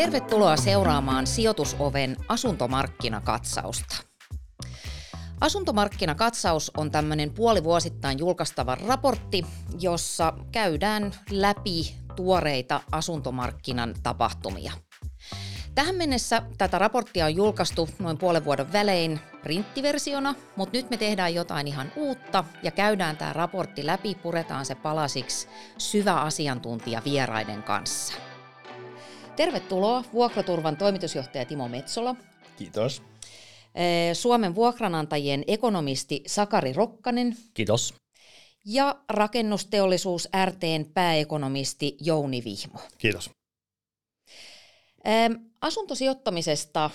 Tervetuloa seuraamaan Sijoitusoven asuntomarkkinakatsausta. Asuntomarkkinakatsaus on tämmöinen puolivuosittain julkaistava raportti, jossa käydään läpi tuoreita asuntomarkkinan tapahtumia. Tähän mennessä tätä raporttia on julkaistu noin puolen vuoden välein printtiversiona, mutta nyt me tehdään jotain ihan uutta ja käydään tämä raportti läpi, puretaan se palasiksi syvä asiantuntija vieraiden kanssa. Tervetuloa Vuokraturvan toimitusjohtaja Timo Metsola. Kiitos. Suomen vuokranantajien ekonomisti Sakari Rokkanen. Kiitos. Ja rakennusteollisuus RTn pääekonomisti Jouni Vihmo. Kiitos. Asuntosijoittamisesta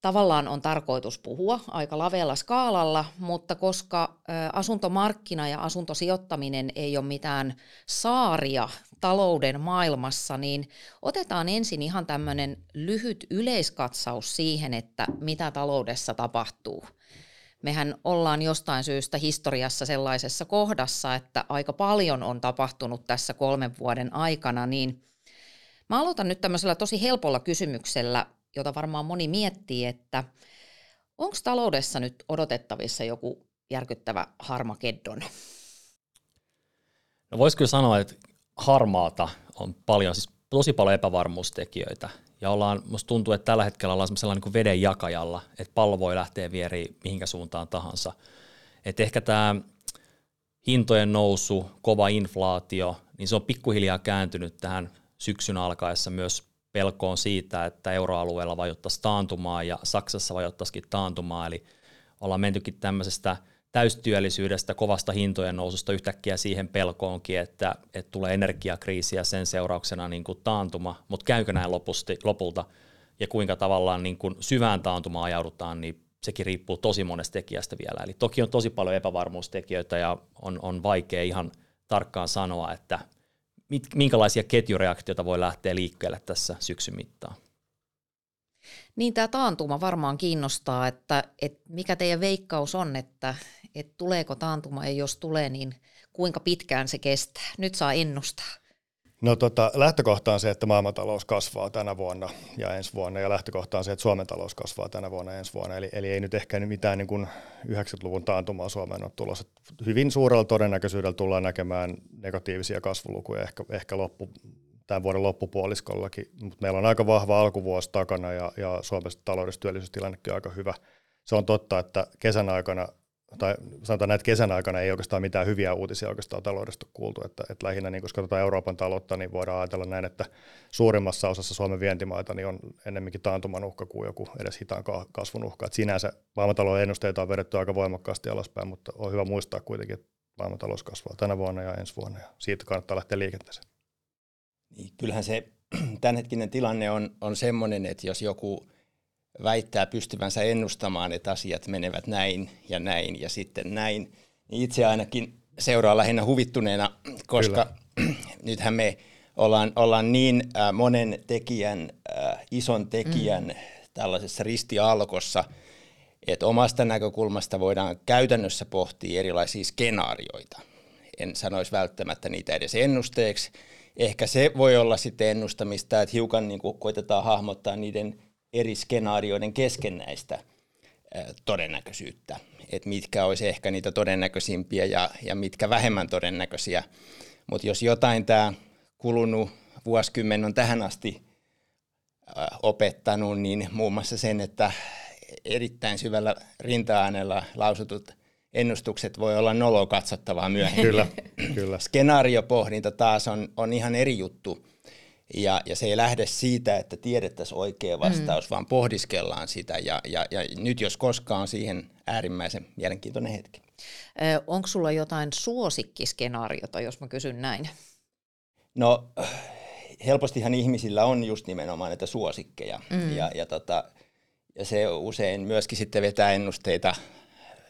tavallaan on tarkoitus puhua aika lavealla skaalalla, mutta koska asuntomarkkina ja asuntosijoittaminen ei ole mitään saaria talouden maailmassa, niin otetaan ensin ihan tämmöinen lyhyt yleiskatsaus siihen, että mitä taloudessa tapahtuu. Mehän ollaan jostain syystä historiassa sellaisessa kohdassa, että aika paljon on tapahtunut tässä kolmen vuoden aikana, niin mä aloitan nyt tämmöisellä tosi helpolla kysymyksellä, jota varmaan moni miettii, että onko taloudessa nyt odotettavissa joku järkyttävä harmakeddon? No voisi kyllä sanoa, että harmaata on paljon, siis tosi paljon epävarmuustekijöitä. Ja ollaan, musta tuntuu, että tällä hetkellä ollaan sellainen niin kuin veden jakajalla, että pallo voi lähteä vieriin mihinkä suuntaan tahansa. Et ehkä tämä hintojen nousu, kova inflaatio, niin se on pikkuhiljaa kääntynyt tähän syksyn alkaessa myös pelkoon siitä, että euroalueella vajottaisi taantumaa ja Saksassa vajottaisikin taantumaa, eli ollaan mentykin tämmöisestä täystyöllisyydestä, kovasta hintojen noususta yhtäkkiä siihen pelkoonkin, että, että tulee energiakriisi ja sen seurauksena niin kuin taantuma, mutta käykö näin lopusti, lopulta ja kuinka tavallaan niin kuin syvään taantumaan ajaudutaan, niin sekin riippuu tosi monesta tekijästä vielä. Eli toki on tosi paljon epävarmuustekijöitä ja on, on vaikea ihan tarkkaan sanoa, että mit, minkälaisia ketjureaktioita voi lähteä liikkeelle tässä syksyn mittaan. Niin tämä taantuma varmaan kiinnostaa, että, että mikä teidän veikkaus on, että, että tuleeko taantuma ja jos tulee, niin kuinka pitkään se kestää? Nyt saa ennustaa. No tota, lähtökohta on se, että maailmantalous kasvaa tänä vuonna ja ensi vuonna, ja lähtökohta on se, että Suomen talous kasvaa tänä vuonna ja ensi vuonna. Eli, eli ei nyt ehkä mitään niin kuin 90-luvun taantumaa Suomeen ole tulossa. Hyvin suurella todennäköisyydellä tullaan näkemään negatiivisia kasvulukuja ehkä, ehkä loppu, tämän vuoden loppupuoliskollakin, mutta meillä on aika vahva alkuvuosi takana ja, ja Suomessa taloudessa työllisyystilannekin on aika hyvä. Se on totta, että kesän aikana tai sanotaan näin, että kesän aikana ei oikeastaan mitään hyviä uutisia oikeastaan taloudesta kuultu, että, että lähinnä niin, kun katsotaan Euroopan taloutta, niin voidaan ajatella näin, että suurimmassa osassa Suomen vientimaita niin on ennemminkin taantuman uhka kuin joku edes hitaan kasvun uhka. Että sinänsä maailmantalouden ennusteita on vedetty aika voimakkaasti alaspäin, mutta on hyvä muistaa kuitenkin, että maailmantalous kasvaa tänä vuonna ja ensi vuonna ja siitä kannattaa lähteä liikenteeseen. Niin, kyllähän se tämänhetkinen tilanne on, on sellainen, että jos joku väittää pystyvänsä ennustamaan, että asiat menevät näin ja näin ja sitten näin, niin itse ainakin seuraa lähinnä huvittuneena, koska Kyllä. nythän me ollaan, ollaan niin äh, monen tekijän, äh, ison tekijän mm. tällaisessa ristialkossa, että omasta näkökulmasta voidaan käytännössä pohtia erilaisia skenaarioita. En sanoisi välttämättä niitä edes ennusteeksi. Ehkä se voi olla sitten ennustamista, että hiukan niin kuin koitetaan hahmottaa niiden eri skenaarioiden keskennäistä todennäköisyyttä, että mitkä olisi ehkä niitä todennäköisimpiä ja, ja mitkä vähemmän todennäköisiä. Mutta jos jotain tämä kulunut vuosikymmen on tähän asti opettanut, niin muun muassa sen, että erittäin syvällä rinta-äänellä lausutut ennustukset voi olla nolo katsottavaa myöhemmin. Kyllä, kyllä. Skenaariopohdinta taas on, on ihan eri juttu. Ja, ja se ei lähde siitä, että tiedettäisiin oikea mm. vastaus, mm. vaan pohdiskellaan sitä. Ja, ja, ja nyt jos koskaan siihen äärimmäisen mielenkiintoinen hetki. Ö, onko sulla jotain suosikkiskenaariota, jos mä kysyn näin? No helpostihan ihmisillä on just nimenomaan näitä suosikkeja. Mm. Ja, ja, tota, ja se usein myöskin sitten vetää ennusteita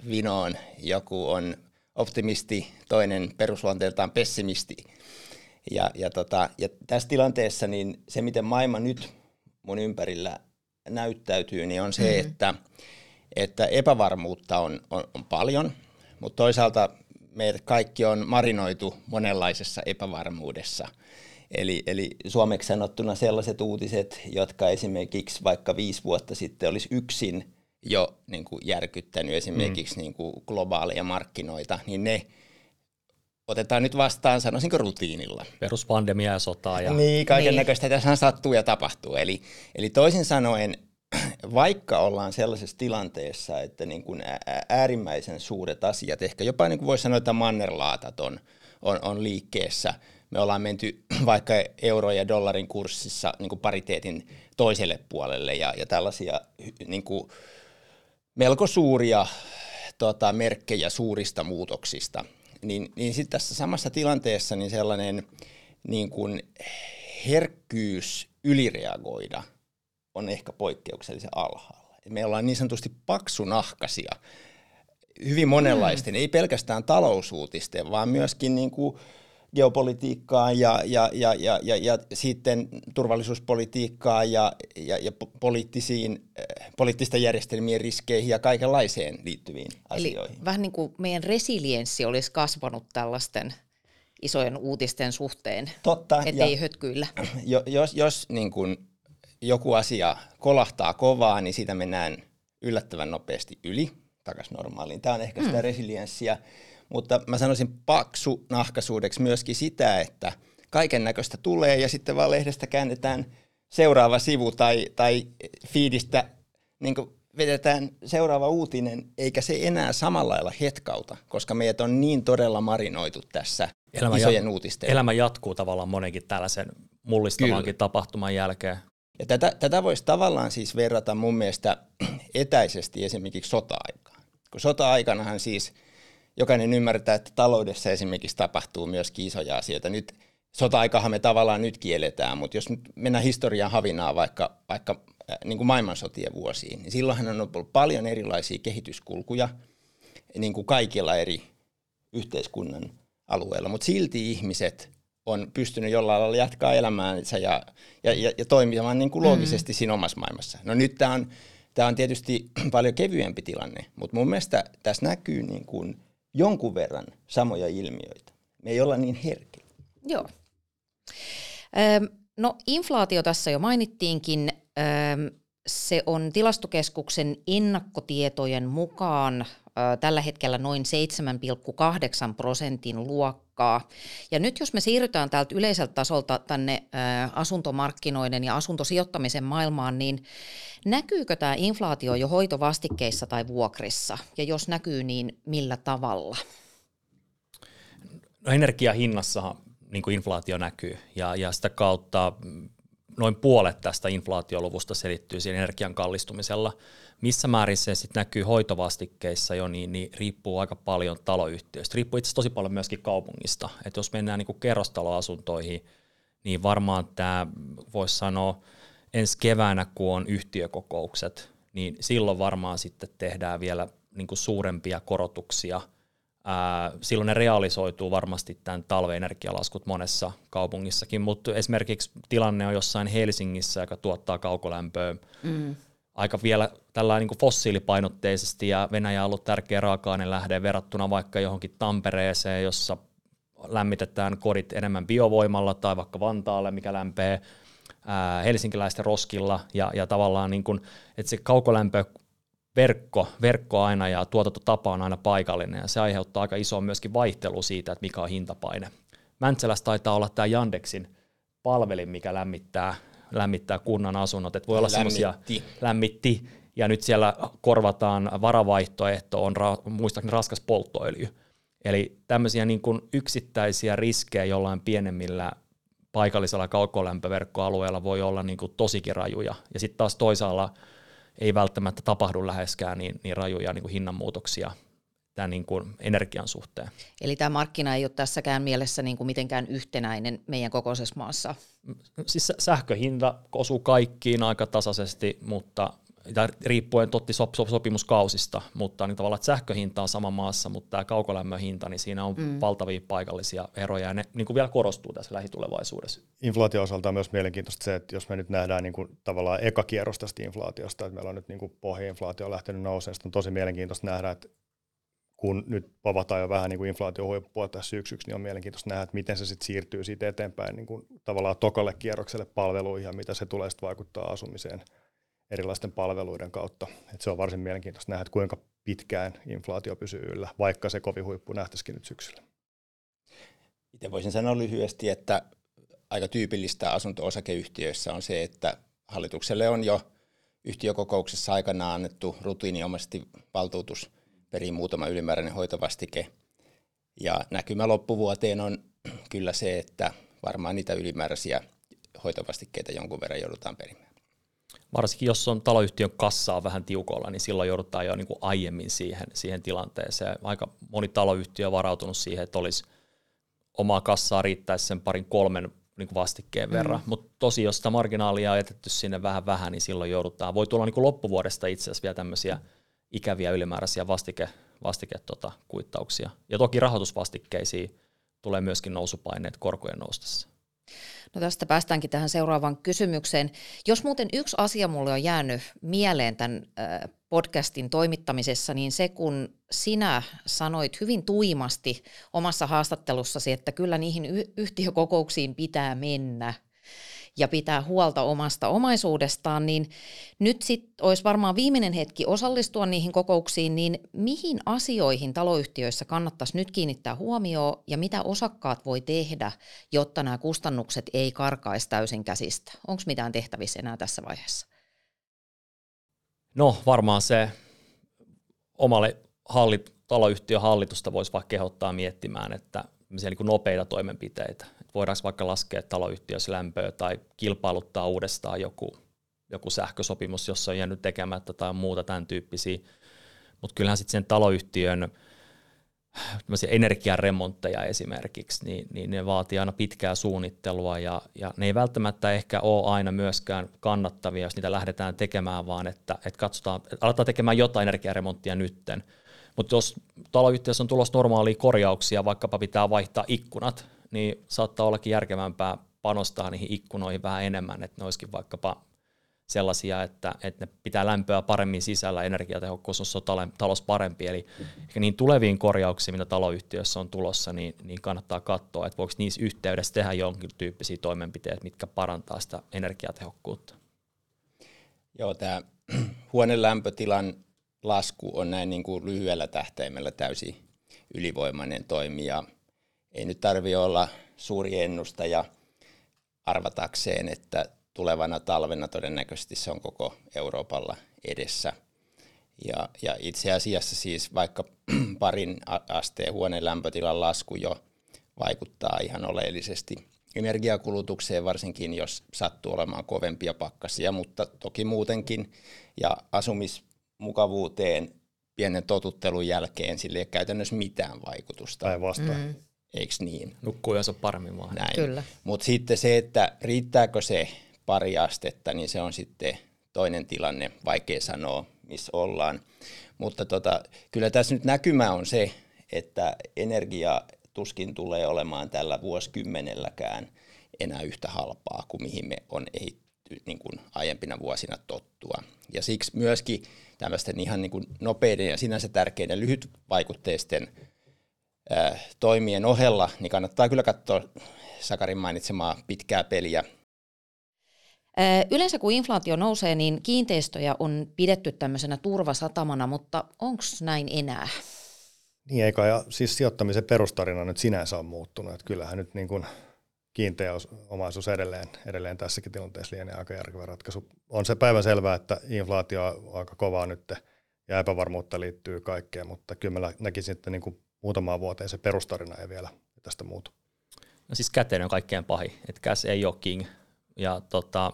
vinoon. Joku on optimisti, toinen perusluonteeltaan pessimisti – ja, ja, tota, ja tässä tilanteessa niin se, miten maailma nyt mun ympärillä näyttäytyy, niin on se, mm-hmm. että, että epävarmuutta on, on, on paljon, mutta toisaalta meidät kaikki on marinoitu monenlaisessa epävarmuudessa. Eli, eli suomeksi sanottuna sellaiset uutiset, jotka esimerkiksi vaikka viisi vuotta sitten olisi yksin jo niin kuin järkyttänyt esimerkiksi mm. niin kuin globaaleja markkinoita, niin ne otetaan nyt vastaan, sanoisinko rutiinilla. Peruspandemia ja sotaa. Ja... Niin, kaiken näköistä niin. tässä sattuu ja tapahtuu. Eli, eli toisin sanoen, vaikka ollaan sellaisessa tilanteessa, että niin kuin äärimmäisen suuret asiat, ehkä jopa niin kuin voisi sanoa, että mannerlaatat on, on, on liikkeessä, me ollaan menty vaikka euro- ja dollarin kurssissa niin kuin pariteetin toiselle puolelle ja, ja tällaisia niin kuin melko suuria tota, merkkejä suurista muutoksista, niin, niin sitten tässä samassa tilanteessa niin sellainen niin kuin herkkyys ylireagoida on ehkä poikkeuksellisen alhaalla. Me ollaan niin sanotusti paksunahkaisia hyvin monenlaisten, mm. ei pelkästään talousuutisten, vaan myöskin niin kuin geopolitiikkaan ja, ja, ja, ja, ja, ja sitten turvallisuuspolitiikkaan ja, ja, ja poliittisiin, äh, poliittisten järjestelmien riskeihin ja kaikenlaiseen liittyviin Eli asioihin. vähän niin kuin meidän resilienssi olisi kasvanut tällaisten isojen uutisten suhteen, Totta. ettei hötkyillä. Jos, jos niin kuin joku asia kolahtaa kovaa, niin siitä mennään yllättävän nopeasti yli takaisin normaaliin. Tämä on ehkä sitä mm. resilienssiä mutta mä sanoisin paksu nahkaisuudeksi myöskin sitä, että kaiken näköistä tulee ja sitten vaan lehdestä käännetään seuraava sivu tai, tai fiidistä niin vedetään seuraava uutinen, eikä se enää samalla lailla hetkauta, koska meidät on niin todella marinoitu tässä elämä isojen jat- uutisten. Elämä jatkuu tavallaan monenkin tällaisen mullistavankin tapahtuman jälkeen. Ja tätä, tätä voisi tavallaan siis verrata mun mielestä etäisesti esimerkiksi sota-aikaan. Kun sota-aikanahan siis – jokainen ymmärtää, että taloudessa esimerkiksi tapahtuu myös isoja asioita. Nyt sota-aikahan me tavallaan nyt kielletään, mutta jos nyt mennään historian havinaa vaikka, vaikka äh, niin kuin maailmansotien vuosiin, niin silloinhan on ollut paljon erilaisia kehityskulkuja niin kuin kaikilla eri yhteiskunnan alueilla, mutta silti ihmiset on pystynyt jollain lailla jatkaa elämäänsä ja, ja, ja, ja toimimaan niin kuin loogisesti mm. siinä omassa maailmassa. No nyt tämä on, on tietysti paljon kevyempi tilanne, mutta mun mielestä tässä näkyy niin kuin – jonkun verran samoja ilmiöitä. Me ei olla niin herkkiä. Joo. no inflaatio tässä jo mainittiinkin. se on tilastokeskuksen ennakkotietojen mukaan tällä hetkellä noin 7,8 prosentin luokkaa. Ja nyt jos me siirrytään täältä yleiseltä tasolta tänne asuntomarkkinoiden ja asuntosijoittamisen maailmaan, niin näkyykö tämä inflaatio jo hoitovastikkeissa tai vuokrissa? Ja jos näkyy, niin millä tavalla? No energiahinnassahan niin kuin inflaatio näkyy ja, ja sitä kautta noin puolet tästä inflaatioluvusta selittyy siinä energian kallistumisella. Missä määrin se sitten näkyy hoitovastikkeissa jo, niin, niin riippuu aika paljon taloyhtiöistä. Riippuu itse tosi paljon myöskin kaupungista. Et jos mennään niin kuin kerrostaloasuntoihin, niin varmaan tämä voisi sanoa ensi keväänä, kun on yhtiökokoukset, niin silloin varmaan sitten tehdään vielä niin kuin suurempia korotuksia – Ää, silloin ne realisoituu varmasti tämän talven energialaskut monessa kaupungissakin, mutta esimerkiksi tilanne on jossain Helsingissä, joka tuottaa kaukolämpöä mm. aika vielä tällä niin kuin fossiilipainotteisesti ja Venäjä on ollut tärkeä raaka lähde verrattuna vaikka johonkin Tampereeseen, jossa lämmitetään kodit enemmän biovoimalla tai vaikka Vantaalle, mikä lämpee helsinkiläisten roskilla ja, ja tavallaan niin kuin, että se kaukolämpö verkko, verkko aina ja tuotantotapa on aina paikallinen ja se aiheuttaa aika isoa myöskin vaihtelua siitä, että mikä on hintapaine. Mäntsälässä taitaa olla tämä Yandexin palvelin, mikä lämmittää, lämmittää kunnan asunnot, että voi olla semmoisia lämmitti ja nyt siellä korvataan varavaihtoehto on ra, muistaakseni raskas polttoöljy. Eli tämmöisiä niin kuin yksittäisiä riskejä jollain pienemmillä paikallisella kaukolämpöverkkoalueella voi olla niin kuin tosikin rajuja. Ja sitten taas toisaalla ei välttämättä tapahdu läheskään niin, niin rajuja niin kuin hinnanmuutoksia tämän niin kuin energian suhteen. Eli tämä markkina ei ole tässäkään mielessä niin kuin mitenkään yhtenäinen meidän kokoisessa maassa? Siis sähköhinta osuu kaikkiin aika tasaisesti, mutta riippuen totti sop, sop, sopimuskausista, mutta niin tavallaan, että sähköhinta on sama maassa, mutta tämä kaukolämmön hinta, niin siinä on mm. valtavia paikallisia eroja, ja ne niin kuin vielä korostuu tässä lähitulevaisuudessa. Inflaatio osalta on myös mielenkiintoista se, että jos me nyt nähdään niin kuin, tavallaan eka kierros tästä inflaatiosta, että meillä on nyt niin kuin pohjainflaatio lähtenyt nousemaan, on tosi mielenkiintoista nähdä, että kun nyt pavataan jo vähän niin kuin inflaatiohuippua tässä syksyksi, niin on mielenkiintoista nähdä, että miten se sitten siirtyy siitä eteenpäin niin kuin tavallaan tokalle kierrokselle palveluihin ja mitä se tulee sitten vaikuttaa asumiseen erilaisten palveluiden kautta. Et se on varsin mielenkiintoista nähdä, että kuinka pitkään inflaatio pysyy yllä, vaikka se kovin huippu nähtäisikin nyt syksyllä. Itse voisin sanoa lyhyesti, että aika tyypillistä asunto-osakeyhtiöissä on se, että hallitukselle on jo yhtiökokouksessa aikanaan annettu rutiiniomaisesti valtuutus perii muutama ylimääräinen hoitovastike. Ja näkymä loppuvuoteen on kyllä se, että varmaan niitä ylimääräisiä hoitovastikkeita jonkun verran joudutaan perimään. Varsinkin jos on taloyhtiön kassaa vähän tiukolla, niin silloin joudutaan jo niin kuin aiemmin siihen, siihen tilanteeseen. Aika moni taloyhtiö on varautunut siihen, että olisi omaa kassaa riittäisi sen parin kolmen niin kuin vastikkeen mm. verran. Mutta tosi, jos sitä marginaalia on jätetty sinne vähän vähän, niin silloin joudutaan. Voi tulla niin kuin loppuvuodesta itse asiassa vielä tämmöisiä ikäviä ylimääräisiä vastike, vastike tota, kuittauksia. Ja toki rahoitusvastikkeisiin tulee myöskin nousupaineet korkojen noustessa. No tästä päästäänkin tähän seuraavaan kysymykseen. Jos muuten yksi asia mulle on jäänyt mieleen tämän podcastin toimittamisessa, niin se kun sinä sanoit hyvin tuimasti omassa haastattelussasi, että kyllä niihin yhtiökokouksiin pitää mennä – ja pitää huolta omasta omaisuudestaan, niin nyt sitten olisi varmaan viimeinen hetki osallistua niihin kokouksiin, niin mihin asioihin taloyhtiöissä kannattaisi nyt kiinnittää huomioon ja mitä osakkaat voi tehdä, jotta nämä kustannukset ei karkaisi täysin käsistä? Onko mitään tehtävissä enää tässä vaiheessa? No varmaan se omalle hallit, taloyhtiön hallitusta voisi vaikka kehottaa miettimään, että niin nopeita toimenpiteitä, voidaanko vaikka laskea taloyhtiössä lämpöä tai kilpailuttaa uudestaan joku, joku sähkösopimus, jossa on jäänyt tekemättä tai muuta tämän tyyppisiä. Mutta kyllähän sitten sen taloyhtiön energiaremontteja esimerkiksi, niin, niin ne vaatii aina pitkää suunnittelua ja, ja ne ei välttämättä ehkä ole aina myöskään kannattavia, jos niitä lähdetään tekemään, vaan että, että katsotaan, että aletaan tekemään jotain energiaremonttia nytten. Mutta jos taloyhtiössä on tulossa normaalia korjauksia, vaikkapa pitää vaihtaa ikkunat, niin saattaa ollakin järkevämpää panostaa niihin ikkunoihin vähän enemmän, että ne olisikin vaikkapa sellaisia, että, että ne pitää lämpöä paremmin sisällä, energiatehokkuus on talous parempi, eli ehkä niin tuleviin korjauksiin, mitä taloyhtiössä on tulossa, niin, niin kannattaa katsoa, että voiko niissä yhteydessä tehdä jonkin tyyppisiä toimenpiteitä, mitkä parantaa sitä energiatehokkuutta. Joo, tämä huoneen lämpötilan lasku on näin niin kuin lyhyellä tähtäimellä täysin ylivoimainen toimi, ja ei nyt tarvitse olla suuri ennustaja arvatakseen, että tulevana talvena todennäköisesti se on koko Euroopalla edessä. Ja, ja itse asiassa siis vaikka parin asteen huoneen lämpötilan lasku jo vaikuttaa ihan oleellisesti energiakulutukseen, varsinkin jos sattuu olemaan kovempia pakkasia, mutta toki muutenkin. Ja asumismukavuuteen pienen totuttelun jälkeen sille ei ole käytännössä mitään vaikutusta. Päinvastoin. Mm eikö niin? Nukkuu jos on paremmin vaan. Näin. Kyllä. Mutta sitten se, että riittääkö se pari astetta, niin se on sitten toinen tilanne, vaikea sanoa, missä ollaan. Mutta tota, kyllä tässä nyt näkymä on se, että energia tuskin tulee olemaan tällä vuosikymmenelläkään enää yhtä halpaa kuin mihin me on ehitty niin kuin aiempina vuosina tottua. Ja siksi myöskin tämmöisten ihan niin kuin nopeiden ja sinänsä tärkeiden lyhytvaikutteisten toimien ohella, niin kannattaa kyllä katsoa Sakarin mainitsemaa pitkää peliä. Yleensä kun inflaatio nousee, niin kiinteistöjä on pidetty tämmöisenä turvasatamana, mutta onko näin enää? Niin eikä, ja siis sijoittamisen perustarina nyt sinänsä on muuttunut, että kyllähän nyt niin kuin kiinteä omaisuus edelleen, edelleen tässäkin tilanteessa lienee aika järkevä ratkaisu. On se päivän selvää, että inflaatio on aika kovaa nyt ja epävarmuutta liittyy kaikkeen, mutta kyllä mä näkisin, että niin kuin muutamaan vuoteen se perustarina ei vielä tästä muutu. No siis käteinen on kaikkein pahin, että käs ei ole king. Ja tota,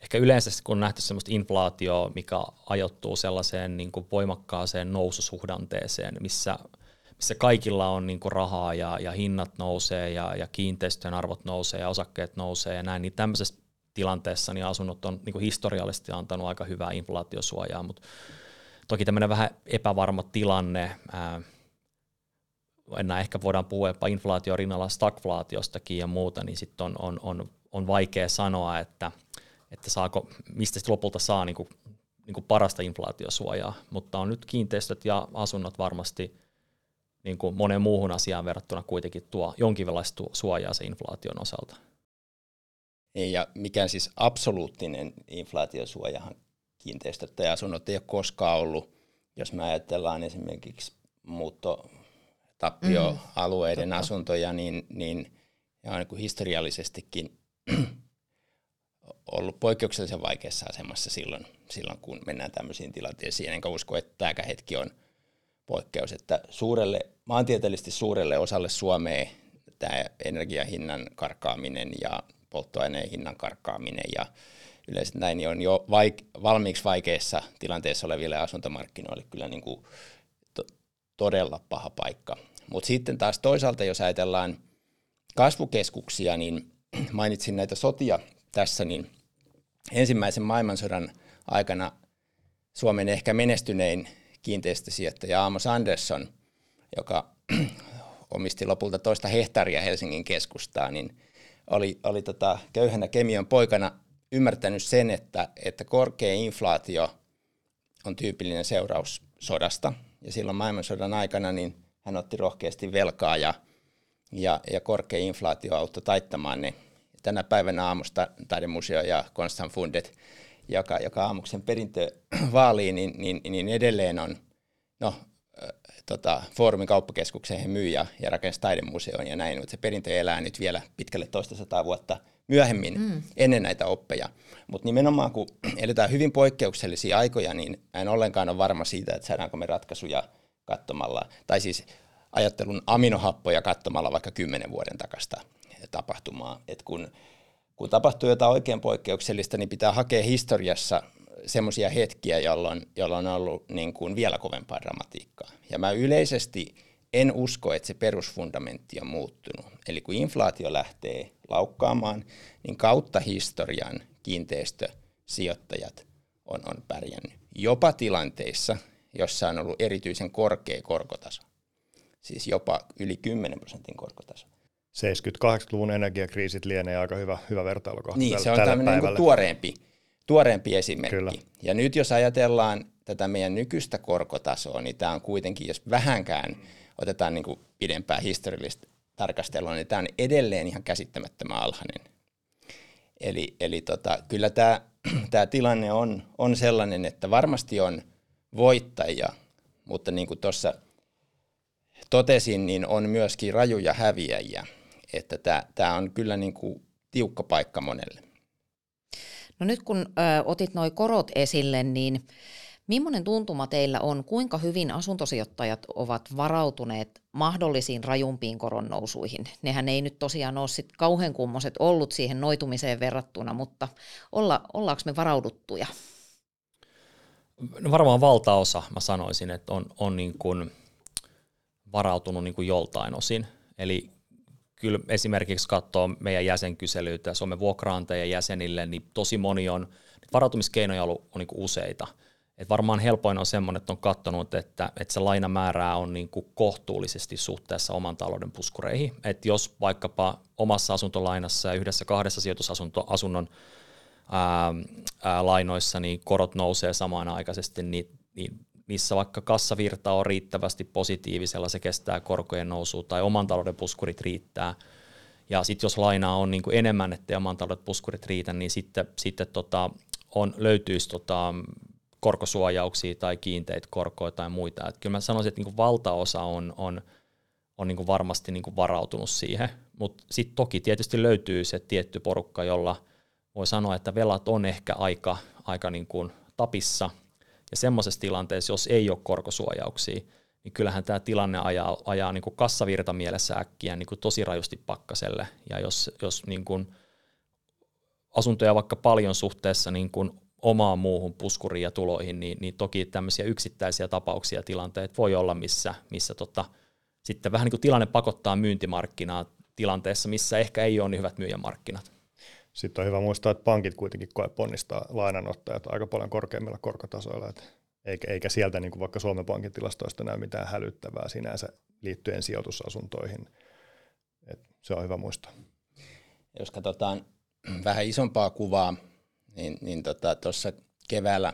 ehkä yleensä kun on nähty sellaista inflaatioa, mikä ajoittuu sellaiseen niin kuin voimakkaaseen noususuhdanteeseen, missä, missä kaikilla on niin kuin rahaa ja, ja hinnat nousee ja, ja kiinteistöjen arvot nousee ja osakkeet nousee ja näin, niin tämmöisessä tilanteessa niin asunnot on niin kuin historiallisesti antanut aika hyvää inflaatiosuojaa, mutta toki tämmöinen vähän epävarma tilanne, ää, enää ehkä voidaan puhua jopa inflaatio rinnalla stagflaatiostakin ja muuta, niin sitten on, on, on, on vaikea sanoa, että, että saako, mistä sitten lopulta saa niin kuin, niin kuin parasta inflaatiosuojaa, mutta on nyt kiinteistöt ja asunnot varmasti niin kuin moneen muuhun asiaan verrattuna kuitenkin tuo jonkinlaista suojaa se inflaation osalta. Niin, ja mikään siis absoluuttinen inflaatiosuojahan kiinteistöt ja asunnot ei ole koskaan ollut, jos me ajatellaan esimerkiksi muutto tappioalueiden mm, asuntoja, niin, niin ja on niin historiallisestikin ollut poikkeuksellisen vaikeassa asemassa silloin, silloin, kun mennään tämmöisiin tilanteisiin. Enkä usko, että tämäkään hetki on poikkeus, että suurelle, maantieteellisesti suurelle osalle Suomea tämä energiahinnan karkaaminen ja polttoaineen hinnan karkaaminen ja yleensä näin niin on jo vaik- valmiiksi vaikeassa tilanteessa oleville asuntomarkkinoille kyllä niin kuin to- todella paha paikka. Mutta sitten taas toisaalta, jos ajatellaan kasvukeskuksia, niin mainitsin näitä sotia tässä, niin ensimmäisen maailmansodan aikana Suomen ehkä menestynein kiinteistösijoittaja Amos Anderson, joka omisti lopulta toista hehtaaria Helsingin keskustaa, niin oli, oli tota köyhänä kemian poikana ymmärtänyt sen, että, että korkea inflaatio on tyypillinen seuraus sodasta. Ja silloin maailmansodan aikana niin hän otti rohkeasti velkaa ja, ja, ja korkea inflaatio auttoi taittamaan ne. Tänä päivänä aamusta taidemuseo ja Constant Fundet, joka, joka aamuksen perintö vaalii, niin, niin, niin edelleen on, no, tota, Foorumin kauppakeskukseen he myy ja, ja rakensi taidemuseon ja näin, mutta se perintö elää nyt vielä pitkälle toista sataa vuotta myöhemmin mm. ennen näitä oppeja. Mutta nimenomaan kun eletään hyvin poikkeuksellisia aikoja, niin en ollenkaan ole varma siitä, että saadaanko me ratkaisuja katsomalla, tai siis ajattelun aminohappoja katsomalla vaikka kymmenen vuoden takasta tapahtumaa. Et kun, kun tapahtuu jotain oikein poikkeuksellista, niin pitää hakea historiassa semmoisia hetkiä, jolloin, jolloin on ollut niin kuin vielä kovempaa dramatiikkaa. Ja mä yleisesti en usko, että se perusfundamentti on muuttunut. Eli kun inflaatio lähtee laukkaamaan, niin kautta historian kiinteistösijoittajat on, on pärjännyt. Jopa tilanteissa, jossa on ollut erityisen korkea korkotaso. Siis jopa yli 10 prosentin korkotaso. 70-80-luvun energiakriisit lienee aika hyvä, hyvä vertailukohta Niin, se on tämmöinen niin tuoreempi, tuoreempi esimerkki. Kyllä. Ja nyt jos ajatellaan tätä meidän nykyistä korkotasoa, niin tämä on kuitenkin, jos vähänkään otetaan niin kuin pidempää historiallista tarkastelua, niin tämä on edelleen ihan käsittämättömän alhainen. Eli, eli tota, kyllä tämä, tämä tilanne on, on sellainen, että varmasti on voittajia, mutta niin kuin tuossa totesin, niin on myöskin rajuja häviäjiä. Että tämä, on kyllä niin kuin tiukka paikka monelle. No nyt kun ö, otit nuo korot esille, niin Millainen tuntuma teillä on, kuinka hyvin asuntosijoittajat ovat varautuneet mahdollisiin rajumpiin koronnousuihin? Nehän ei nyt tosiaan ole sit kauhean kummoset ollut siihen noitumiseen verrattuna, mutta olla, ollaanko me varauduttuja? No varmaan valtaosa, mä sanoisin, että on, on niin kuin varautunut niin kuin joltain osin. Eli kyllä esimerkiksi katsoo meidän jäsenkyselyitä Suomen vuokraantajien jäsenille, niin tosi moni on, varautumiskeinoja on, ollut, on niin kuin useita – et varmaan helpoin on semmoinen, että on katsonut, että, että se lainamäärää on niin kuin kohtuullisesti suhteessa oman talouden puskureihin. Et jos vaikkapa omassa asuntolainassa ja yhdessä kahdessa sijoitusasunnon ää, ää, lainoissa niin korot nousee samanaikaisesti, niin, niin missä vaikka kassavirta on riittävästi positiivisella, se kestää korkojen nousua tai oman talouden puskurit riittää. Ja sitten jos lainaa on niin kuin enemmän, että oman talouden puskurit riitä, niin sitten, sitten tota, on, löytyisi tota, korkosuojauksia tai kiinteitä korkoja tai muita. Et kyllä mä sanoisin, että niin valtaosa on, on, on niin varmasti niin varautunut siihen, mutta sitten toki tietysti löytyy se tietty porukka, jolla voi sanoa, että velat on ehkä aika, aika niin kuin tapissa, ja semmoisessa tilanteessa, jos ei ole korkosuojauksia, niin kyllähän tämä tilanne ajaa, ajaa niin kuin kassavirta mielessä äkkiä niin kuin tosi rajusti pakkaselle, ja jos, jos niin kuin asuntoja vaikka paljon suhteessa niin kuin omaan muuhun puskuriin ja tuloihin, niin, niin toki tämmöisiä yksittäisiä tapauksia tilanteet voi olla, missä, missä tota, sitten vähän niin kuin tilanne pakottaa myyntimarkkinaa tilanteessa, missä ehkä ei ole niin hyvät myyjämarkkinat. Sitten on hyvä muistaa, että pankit kuitenkin koe ponnistaa lainanottajat aika paljon korkeimmilla korkotasoilla, että eikä, eikä sieltä niin kuin vaikka Suomen Pankin tilastoista näy mitään hälyttävää sinänsä liittyen sijoitusasuntoihin. Et se on hyvä muistaa. Jos katsotaan vähän isompaa kuvaa, niin, niin tuossa tota, keväällä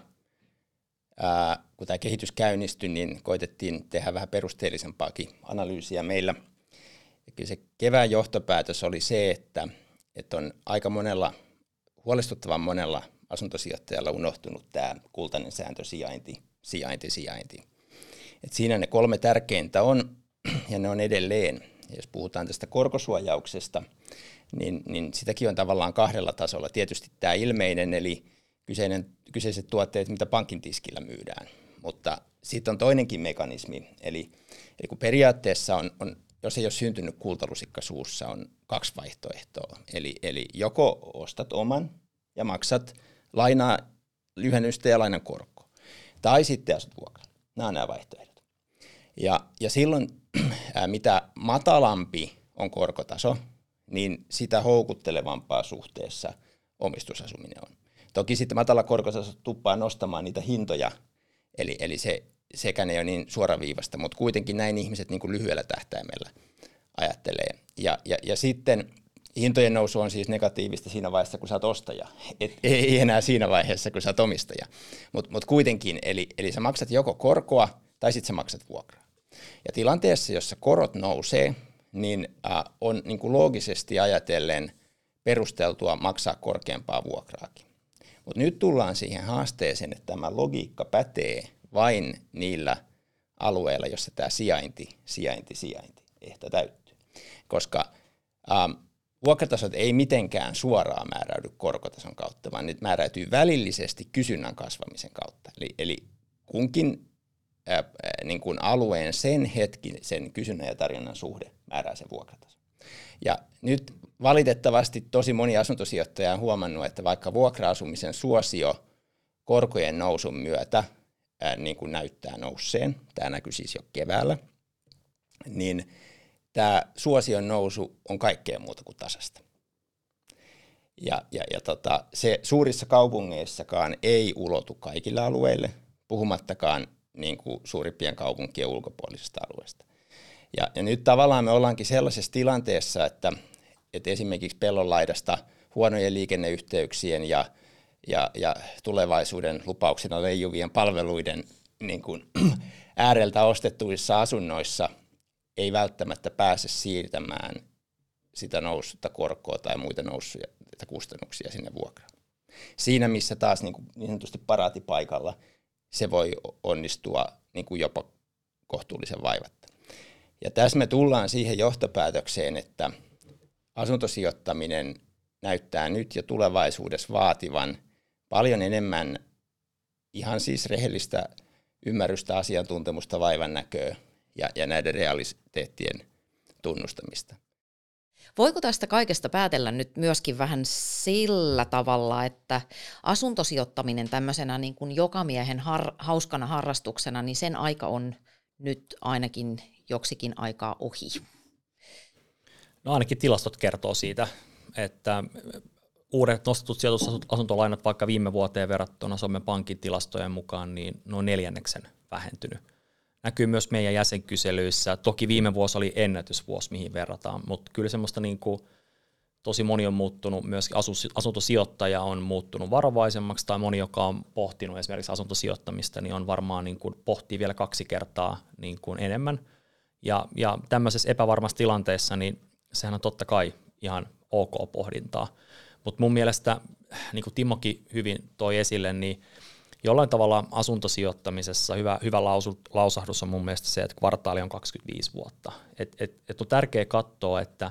ää, kun tämä kehitys käynnistyi, niin koitettiin tehdä vähän perusteellisempaakin analyysiä meillä. Ja se kevään johtopäätös oli se, että, että on aika monella, huolestuttavan monella asuntosijoittajalla unohtunut tämä kultainen sääntö sijainti, sijainti, sijainti. Et siinä ne kolme tärkeintä on, ja ne on edelleen. Ja jos puhutaan tästä korkosuojauksesta, niin, niin sitäkin on tavallaan kahdella tasolla. Tietysti tämä ilmeinen, eli kyseinen, kyseiset tuotteet, mitä pankin tiskillä myydään. Mutta sitten on toinenkin mekanismi, eli, eli kun periaatteessa on, on, jos ei ole syntynyt kultalusikka suussa, on kaksi vaihtoehtoa. Eli, eli joko ostat oman ja maksat lainaa lyhennystä ja lainan korkoa, tai sitten asut vuokralla. Nämä on nämä vaihtoehdot. Ja, ja silloin mitä matalampi on korkotaso, niin sitä houkuttelevampaa suhteessa omistusasuminen on. Toki sitten matala korkotaso tuppaa nostamaan niitä hintoja, eli, eli se, sekään ei ole niin suoraviivasta, mutta kuitenkin näin ihmiset niin kuin lyhyellä tähtäimellä ajattelee. Ja, ja, ja sitten hintojen nousu on siis negatiivista siinä vaiheessa, kun sä oot ostaja. Et, ei enää siinä vaiheessa, kun sä oot omistaja. Mutta mut kuitenkin, eli, eli sä maksat joko korkoa tai sitten sä maksat vuokraa. Ja tilanteessa, jossa korot nousee, niin äh, on niin kuin loogisesti ajatellen perusteltua maksaa korkeampaa vuokraakin. Mutta nyt tullaan siihen haasteeseen, että tämä logiikka pätee vain niillä alueilla, jossa tämä sijainti, sijainti, sijainti ehto täyttyy. Koska ähm, vuokratasot ei mitenkään suoraan määräydy korkotason kautta, vaan ne määräytyy välillisesti kysynnän kasvamisen kautta. Eli, eli kunkin ää, niin kuin alueen sen hetkin, sen kysynnän ja tarjonnan suhde määrää sen vuokratason. Ja nyt valitettavasti tosi moni asuntosijoittaja on huomannut, että vaikka vuokra-asumisen suosio korkojen nousun myötä ää, niin kuin näyttää nousseen, tämä näkyy siis jo keväällä, niin tämä suosion nousu on kaikkea muuta kuin tasasta. Ja, ja, ja tota, se suurissa kaupungeissakaan ei ulotu kaikille alueille, puhumattakaan niin kuin suurimpien kaupunkien ulkopuolisesta alueesta. Ja, ja nyt tavallaan me ollaankin sellaisessa tilanteessa, että, että esimerkiksi pellonlaidasta huonojen liikenneyhteyksien ja, ja, ja tulevaisuuden lupauksena leijuvien palveluiden niin kuin, ääreltä ostettuissa asunnoissa ei välttämättä pääse siirtämään sitä noussutta korkoa tai muita noussuja kustannuksia sinne vuokraan. Siinä, missä taas niin, kuin, niin sanotusti paraatipaikalla – se voi onnistua niin kuin jopa kohtuullisen vaivatta. Ja tässä me tullaan siihen johtopäätökseen, että asuntosijoittaminen näyttää nyt ja tulevaisuudessa vaativan paljon enemmän ihan siis rehellistä ymmärrystä, asiantuntemusta, vaivan näköä ja, ja näiden realiteettien tunnustamista. Voiko tästä kaikesta päätellä nyt myöskin vähän sillä tavalla, että asuntosijoittaminen tämmöisenä niin kuin jokamiehen har, hauskana harrastuksena, niin sen aika on nyt ainakin joksikin aikaa ohi? No ainakin tilastot kertoo siitä, että uudet nostetut sijoitusasuntolainat vaikka viime vuoteen verrattuna Suomen Pankin tilastojen mukaan niin noin neljänneksen vähentynyt näkyy myös meidän jäsenkyselyissä. Toki viime vuosi oli ennätysvuosi, mihin verrataan, mutta kyllä semmoista niin kuin, tosi moni on muuttunut, myös asuntosijoittaja on muuttunut varovaisemmaksi, tai moni, joka on pohtinut esimerkiksi asuntosijoittamista, niin on varmaan niin kuin, pohtii vielä kaksi kertaa niin kuin enemmän. Ja, ja tämmöisessä epävarmassa tilanteessa, niin sehän on totta kai ihan ok pohdintaa. Mutta mun mielestä, niin kuin Timokin hyvin toi esille, niin jollain tavalla asuntosijoittamisessa hyvä, hyvä lausu, lausahdus on mun mielestä se, että kvartaali on 25 vuotta. Et, et, et on tärkeää katsoa, että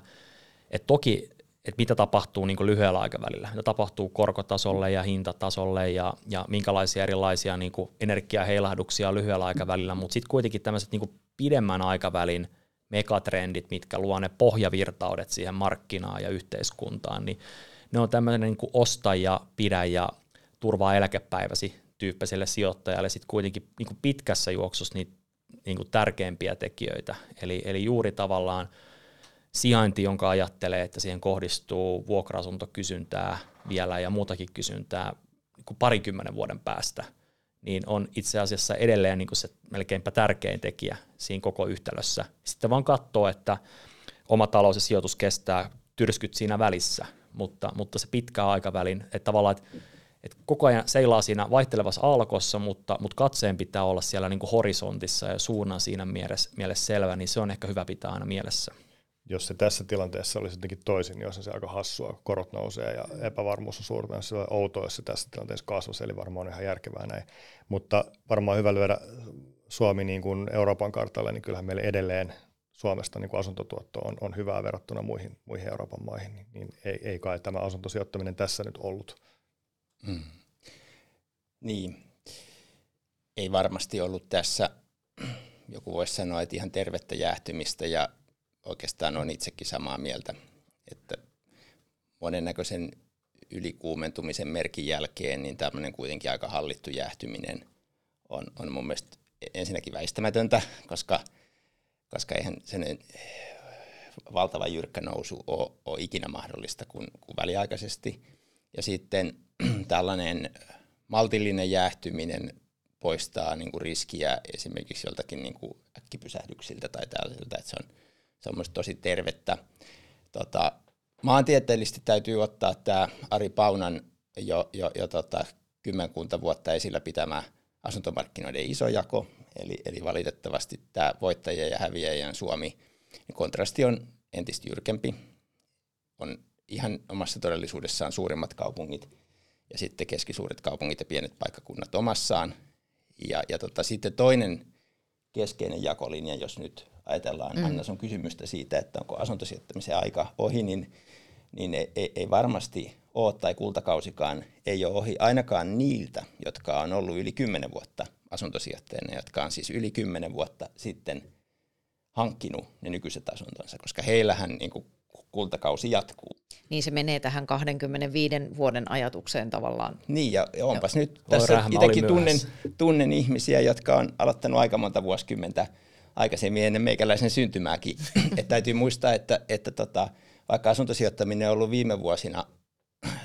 et toki että mitä tapahtuu niin lyhyellä aikavälillä, mitä tapahtuu korkotasolle ja hintatasolle ja, ja minkälaisia erilaisia niin energiaheilahduksia lyhyellä aikavälillä, mutta sitten kuitenkin tämmöiset niin pidemmän aikavälin megatrendit, mitkä luo ne pohjavirtaudet siihen markkinaan ja yhteiskuntaan, niin ne on tämmöinen niin osta ja pidä ja turvaa eläkepäiväsi tyyppiselle sijoittajalle sitten kuitenkin niin kuin pitkässä juoksussa niitä niin kuin tärkeimpiä tekijöitä. Eli, eli juuri tavallaan sijainti, jonka ajattelee, että siihen kohdistuu vuokra-asuntokysyntää vielä ja muutakin kysyntää niin kuin parikymmenen vuoden päästä, niin on itse asiassa edelleen niin kuin se melkeinpä tärkein tekijä siinä koko yhtälössä. Sitten vaan katsoo, että oma talous ja sijoitus kestää tyrskyt siinä välissä, mutta, mutta se pitkä aikavälin, että tavallaan että et koko ajan seilaa siinä vaihtelevassa aallokossa, mutta, mutta katseen pitää olla siellä niin kuin horisontissa ja suunnan siinä mielessä, mielessä selvä, niin se on ehkä hyvä pitää aina mielessä. Jos se tässä tilanteessa olisi jotenkin toisin, niin olisi se aika hassua. Korot nousee ja epävarmuus on suurta. Se on outoa, jos se tässä tilanteessa kasvaisi, eli varmaan on ihan järkevää näin. Mutta varmaan hyvä lyödä Suomi niin kuin Euroopan kartalle, niin kyllähän meille edelleen Suomesta niin kuin asuntotuotto on, on hyvää verrattuna muihin, muihin Euroopan maihin, niin, niin ei, ei kai tämä asuntosijoittaminen tässä nyt ollut. Hmm. Niin, ei varmasti ollut tässä, joku voisi sanoa, että ihan tervettä jäähtymistä ja oikeastaan on itsekin samaa mieltä, että monennäköisen ylikuumentumisen merkin jälkeen niin tämmöinen kuitenkin aika hallittu jäähtyminen on, on mun mielestä ensinnäkin väistämätöntä, koska, koska eihän sen valtava jyrkkä nousu ole, ole ikinä mahdollista kuin, kuin väliaikaisesti. Ja sitten tällainen maltillinen jäähtyminen poistaa niin kuin riskiä esimerkiksi joltakin niin kuin äkkipysähdyksiltä tai tällaisilta, että se on, se on tosi tervettä. Tota, maantieteellisesti täytyy ottaa tämä Ari Paunan jo, jo, jo tota, kymmenkunta vuotta esillä pitämä asuntomarkkinoiden iso jako, eli, eli valitettavasti tämä voittajien ja häviäjien Suomi, niin kontrasti on entistä jyrkempi. On ihan omassa todellisuudessaan suurimmat kaupungit ja sitten keskisuuret kaupungit ja pienet paikkakunnat omassaan. Ja, ja tota, sitten toinen keskeinen jakolinja, jos nyt ajatellaan mm. Anna sun kysymystä siitä, että onko asuntosijoittamisen aika ohi, niin, niin ei, ei, ei varmasti ole tai kultakausikaan ei ole ohi ainakaan niiltä, jotka on ollut yli 10 vuotta asuntosijoittajana, jotka on siis yli 10 vuotta sitten hankkinut ne nykyiset asuntonsa, koska heillähän niin kuin kultakausi jatkuu. Niin se menee tähän 25 vuoden ajatukseen tavallaan. Niin, ja onpas Joo. nyt tässä itsekin tunnen, tunnen ihmisiä, jotka on aloittanut aika monta vuosikymmentä aikaisemmin ennen meikäläisen syntymääkin. että täytyy muistaa, että, että tota, vaikka asuntosijoittaminen on ollut viime vuosina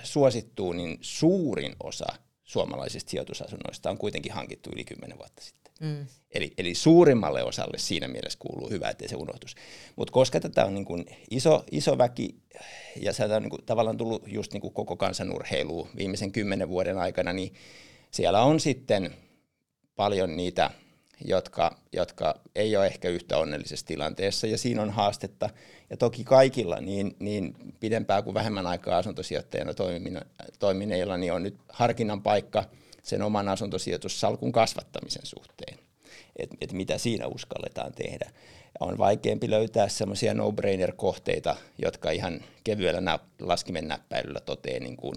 suosittuu, niin suurin osa suomalaisista sijoitusasunnoista on kuitenkin hankittu yli 10 vuotta sitten. Mm. Eli, eli suurimmalle osalle siinä mielessä kuuluu hyvä, ettei se unohtus. Mutta koska tätä on niin kuin iso, iso väki ja se on niin kuin tavallaan tullut just niin kuin koko kansanurheiluun viimeisen kymmenen vuoden aikana, niin siellä on sitten paljon niitä – jotka, jotka ei ole ehkä yhtä onnellisessa tilanteessa, ja siinä on haastetta. Ja toki kaikilla, niin, niin pidempää kuin vähemmän aikaa asuntosijoittajana toimineilla, niin on nyt harkinnan paikka sen oman asuntosijoitussalkun kasvattamisen suhteen, että et mitä siinä uskalletaan tehdä. On vaikeampi löytää semmoisia no-brainer-kohteita, jotka ihan kevyellä laskimen näppäilyllä toteen niin, kuin,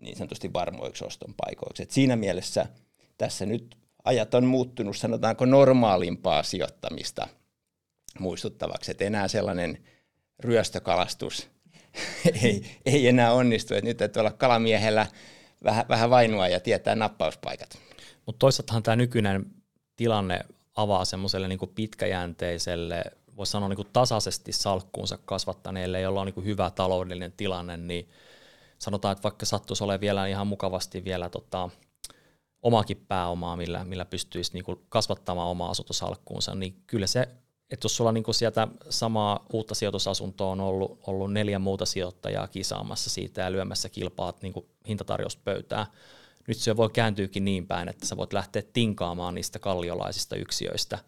niin sanotusti varmoiksi oston paikoiksi. Et siinä mielessä tässä nyt ajat on muuttunut, sanotaanko normaalimpaa sijoittamista muistuttavaksi, että enää sellainen ryöstökalastus ei, ei enää onnistu, että nyt täytyy olla kalamiehellä vähän, vähän vainua ja tietää nappauspaikat. Mutta toisaaltahan tämä nykyinen tilanne avaa semmoiselle niin pitkäjänteiselle, voisi sanoa niin tasaisesti salkkuunsa kasvattaneille, jolla on niin hyvä taloudellinen tilanne, niin sanotaan, että vaikka sattuisi olemaan vielä ihan mukavasti vielä tota, omaakin pääomaa, millä, millä pystyisi niin kuin kasvattamaan omaa asuntosalkkuunsa, niin kyllä se, että jos sulla niin kuin sieltä samaa uutta sijoitusasuntoa on ollut, ollut neljä muuta sijoittajaa kisaamassa siitä ja lyömässä kilpaat niin kuin hintatarjouspöytää, nyt se voi kääntyykin niin päin, että sä voit lähteä tinkaamaan niistä kalliolaisista yksiöistä.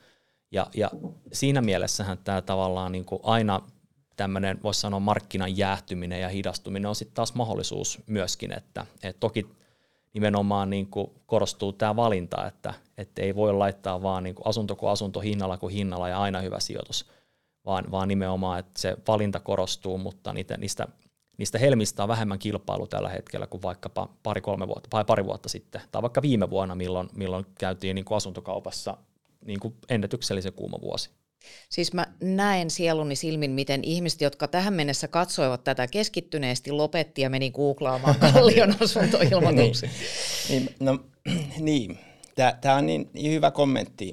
Ja, ja siinä mielessähän tämä tavallaan niin kuin aina tämmöinen, voisi sanoa, markkinan jäähtyminen ja hidastuminen on sitten taas mahdollisuus myöskin, että, että toki nimenomaan niin kuin korostuu tämä valinta, että, että ei voi laittaa vaan niin kuin asunto kuin asunto, hinnalla kuin hinnalla ja aina hyvä sijoitus, vaan, vaan nimenomaan, että se valinta korostuu, mutta niitä, niistä, niistä helmistä on vähemmän kilpailu tällä hetkellä kuin vaikkapa pari-kolme vuotta, tai pari vuotta sitten, tai vaikka viime vuonna, milloin, milloin käytiin niin kuin asuntokaupassa niin kuin ennätyksellisen kuuma vuosi. Siis mä näen sieluni silmin, miten ihmiset, jotka tähän mennessä katsoivat tätä keskittyneesti, lopetti ja meni googlaamaan kallion asuntoilmoituksia. niin, no, niin. Tämä on niin, niin hyvä kommentti.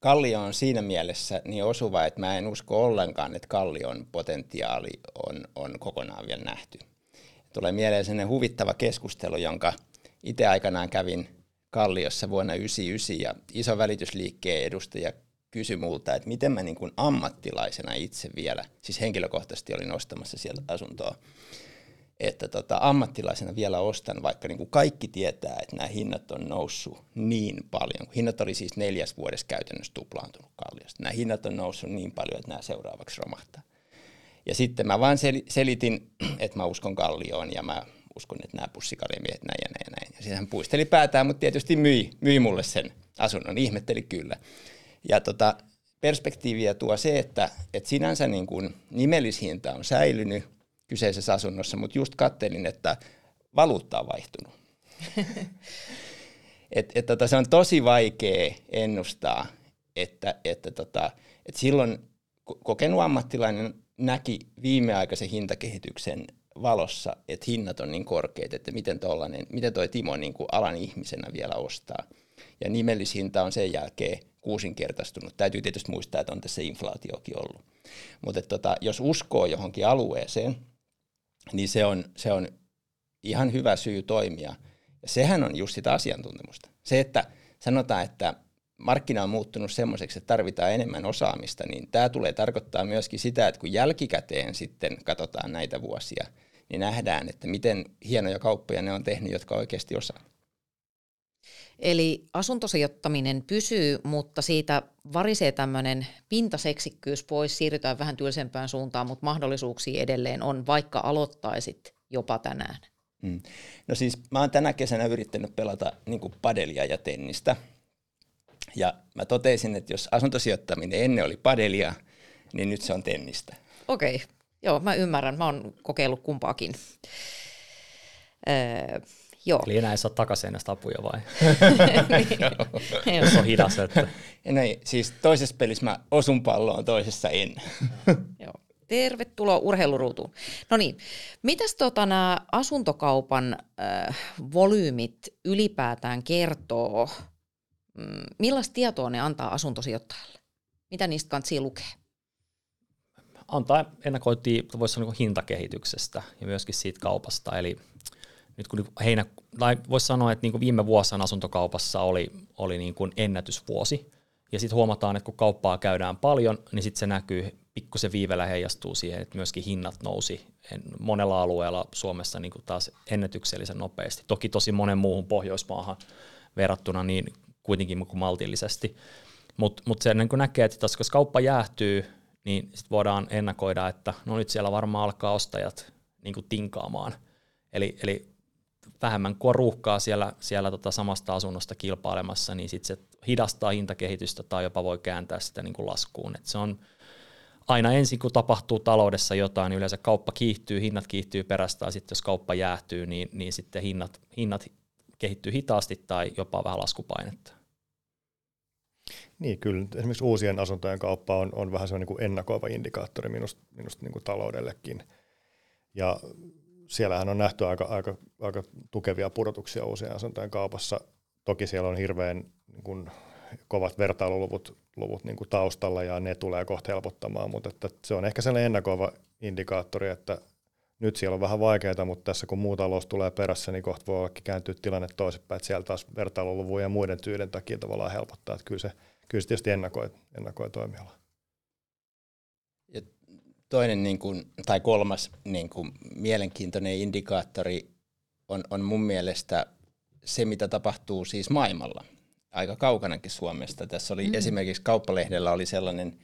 Kallio on siinä mielessä niin osuva, että mä en usko ollenkaan, että Kallion potentiaali on, on kokonaan vielä nähty. Tulee mieleen sellainen huvittava keskustelu, jonka itse aikanaan kävin Kalliossa vuonna 1999 ja iso välitysliikkeen edustaja kysyi multa, että miten mä niin kuin ammattilaisena itse vielä, siis henkilökohtaisesti olin ostamassa sieltä asuntoa, että tota, ammattilaisena vielä ostan, vaikka niin kuin kaikki tietää, että nämä hinnat on noussut niin paljon. Hinnat oli siis neljäs vuodessa käytännössä tuplaantunut kalliosta. Nämä hinnat on noussut niin paljon, että nämä seuraavaksi romahtaa. Ja sitten mä vaan selitin, että mä uskon kallioon ja mä uskon, että nämä pussikaljamiehet näin ja näin ja näin. Ja sitten hän puisteli päätään, mutta tietysti myi, myi mulle sen asunnon, ihmetteli kyllä. Ja tota, perspektiiviä tuo se, että, että sinänsä niin kuin nimellishinta on säilynyt kyseisessä asunnossa, mutta just kattelin, että valuutta on vaihtunut. et, et, tota, se on tosi vaikea ennustaa, että, että, tota, että silloin kokenut ammattilainen näki viimeaikaisen hintakehityksen valossa, että hinnat on niin korkeat, että miten, tollainen, miten toi Timo niin kuin alan ihmisenä vielä ostaa. Ja nimellishinta on sen jälkeen kuusinkertaistunut. Täytyy tietysti muistaa, että on tässä inflaatiokin ollut. Mutta tota, jos uskoo johonkin alueeseen, niin se on, se on ihan hyvä syy toimia. Ja sehän on just sitä asiantuntemusta. Se, että sanotaan, että markkina on muuttunut semmoiseksi, että tarvitaan enemmän osaamista, niin tämä tulee tarkoittaa myöskin sitä, että kun jälkikäteen sitten katsotaan näitä vuosia, niin nähdään, että miten hienoja kauppoja ne on tehnyt, jotka oikeasti osaa. Eli asuntosijoittaminen pysyy, mutta siitä varisee tämmöinen pintaseksikkyys pois, siirrytään vähän tylsempään suuntaan, mutta mahdollisuuksia edelleen on, vaikka aloittaisit jopa tänään. Mm. No siis mä oon tänä kesänä yrittänyt pelata niin padelia ja tennistä. Ja mä totesin, että jos asuntosijoittaminen ennen oli padelia, niin nyt se on tennistä. Okei, okay. joo mä ymmärrän. Mä oon kokeillut kumpaakin. Öö, Joo. Eli enää ei saa takaseinästä apuja vai? niin. Se on hidas. Että... No, siis toisessa pelissä mä osun palloon, toisessa en. Joo. Tervetuloa urheiluruutuun. No niin, mitäs tota nämä asuntokaupan äh, volyymit ylipäätään kertoo? Mm, millaista tietoa ne antaa asuntosijoittajalle? Mitä niistä kannattaa lukea? Antaa ennakointia, voisi sanoa niin hintakehityksestä ja myöskin siitä kaupasta. Eli nyt kun heinä, tai voisi sanoa, että niin kuin viime vuosina asuntokaupassa oli, oli niin kuin ennätysvuosi, ja sitten huomataan, että kun kauppaa käydään paljon, niin sitten se näkyy, pikkusen viivellä heijastuu siihen, että myöskin hinnat nousi monella alueella Suomessa niin kuin taas ennätyksellisen nopeasti. Toki tosi monen muuhun Pohjoismaahan verrattuna niin kuitenkin kuin maltillisesti. Mutta mut se niin näkee, että taas, jos kauppa jäähtyy, niin sit voidaan ennakoida, että no nyt siellä varmaan alkaa ostajat niin kuin tinkaamaan. Eli, eli vähemmän kuin ruuhkaa siellä, siellä tota samasta asunnosta kilpailemassa, niin sit se hidastaa hintakehitystä tai jopa voi kääntää sitä niin kuin laskuun. Et se on aina ensin, kun tapahtuu taloudessa jotain, niin yleensä kauppa kiihtyy, hinnat kiihtyy perästä, ja sitten jos kauppa jäähtyy, niin, niin sitten hinnat, hinnat kehittyy hitaasti tai jopa vähän laskupainetta. Niin, kyllä. Esimerkiksi uusien asuntojen kauppa on, on vähän sellainen niin ennakoiva indikaattori minusta, minusta niin kuin taloudellekin. Ja siellähän on nähty aika, aika, aika tukevia pudotuksia uusien asuntojen kaupassa. Toki siellä on hirveän niin kuin, kovat vertailuluvut luvut, niin kuin taustalla ja ne tulee kohta helpottamaan, mutta että se on ehkä sellainen ennakoiva indikaattori, että nyt siellä on vähän vaikeaa, mutta tässä kun muu talous tulee perässä, niin kohta voi kääntyä tilanne toisinpäin, että siellä taas vertailuluvun ja muiden tyiden takia tavallaan helpottaa, että kyllä se, kyllä se tietysti ennakoi, ennakoi toimialaa toinen niin kuin, tai kolmas niin kuin, mielenkiintoinen indikaattori on, on mun mielestä se, mitä tapahtuu siis maailmalla, aika kaukanakin Suomesta. Tässä oli mm. esimerkiksi Kauppalehdellä oli sellainen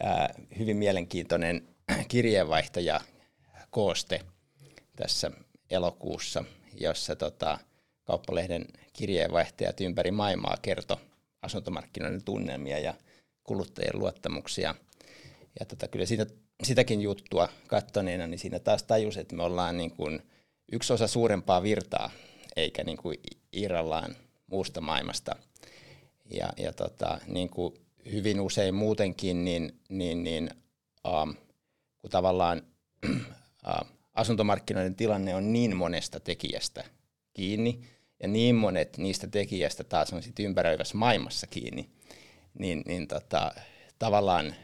ää, hyvin mielenkiintoinen kirjeenvaihtaja kooste tässä elokuussa, jossa tota, Kauppalehden kirjeenvaihtajat ympäri maailmaa kertoi asuntomarkkinoiden tunnelmia ja kuluttajien luottamuksia. Ja tota, kyllä siitä sitäkin juttua kattoneena, niin siinä taas tajus, että me ollaan niin kuin yksi osa suurempaa virtaa, eikä niin kuin irrallaan muusta maailmasta. Ja, ja tota, niin kuin hyvin usein muutenkin, niin, niin, niin um, kun tavallaan uh, asuntomarkkinoiden tilanne on niin monesta tekijästä kiinni, ja niin monet niistä tekijästä taas on sitten ympäröivässä maailmassa kiinni, niin, niin tota, tavallaan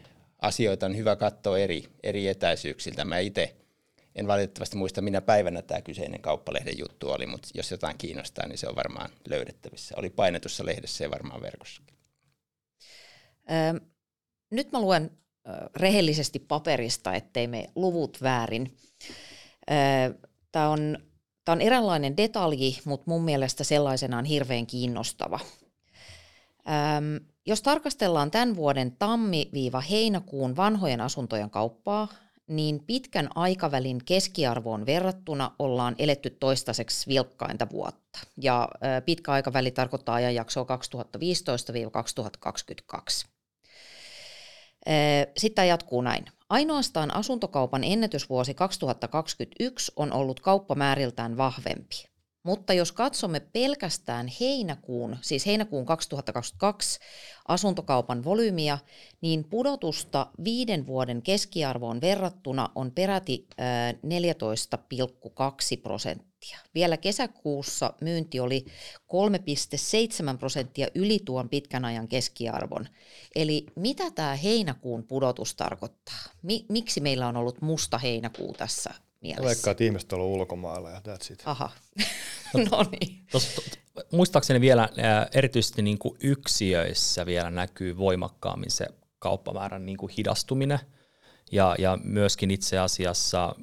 asioita on hyvä katsoa eri, eri etäisyyksiltä. Mä itse en valitettavasti muista, minä päivänä tämä kyseinen kauppalehden juttu oli, mutta jos jotain kiinnostaa, niin se on varmaan löydettävissä. Oli painetussa lehdessä ja varmaan verkossakin. Öö, nyt mä luen rehellisesti paperista, ettei me luvut väärin. Öö, tämä on, tää on eräänlainen detalji, mutta mun mielestä sellaisenaan hirveän kiinnostava. Öm, jos tarkastellaan tämän vuoden tammi-heinäkuun vanhojen asuntojen kauppaa, niin pitkän aikavälin keskiarvoon verrattuna ollaan eletty toistaiseksi vilkkainta vuotta. Ja pitkä aikaväli tarkoittaa ajanjaksoa 2015-2022. Sitten jatkuu näin. Ainoastaan asuntokaupan ennätysvuosi 2021 on ollut kauppamääriltään vahvempi. Mutta jos katsomme pelkästään heinäkuun, siis heinäkuun 2022 asuntokaupan volyymiä, niin pudotusta viiden vuoden keskiarvoon verrattuna on peräti 14,2 prosenttia. Vielä kesäkuussa myynti oli 3,7 prosenttia yli tuon pitkän ajan keskiarvon. Eli mitä tämä heinäkuun pudotus tarkoittaa? Miksi meillä on ollut musta heinäkuu tässä mielessä. Vaikka että ihmiset on ulkomailla ja that's it. Aha, no niin. muistaakseni vielä erityisesti niin kuin yksiöissä vielä näkyy voimakkaammin se kauppamäärän niin kuin hidastuminen. Ja, ja myöskin itse asiassa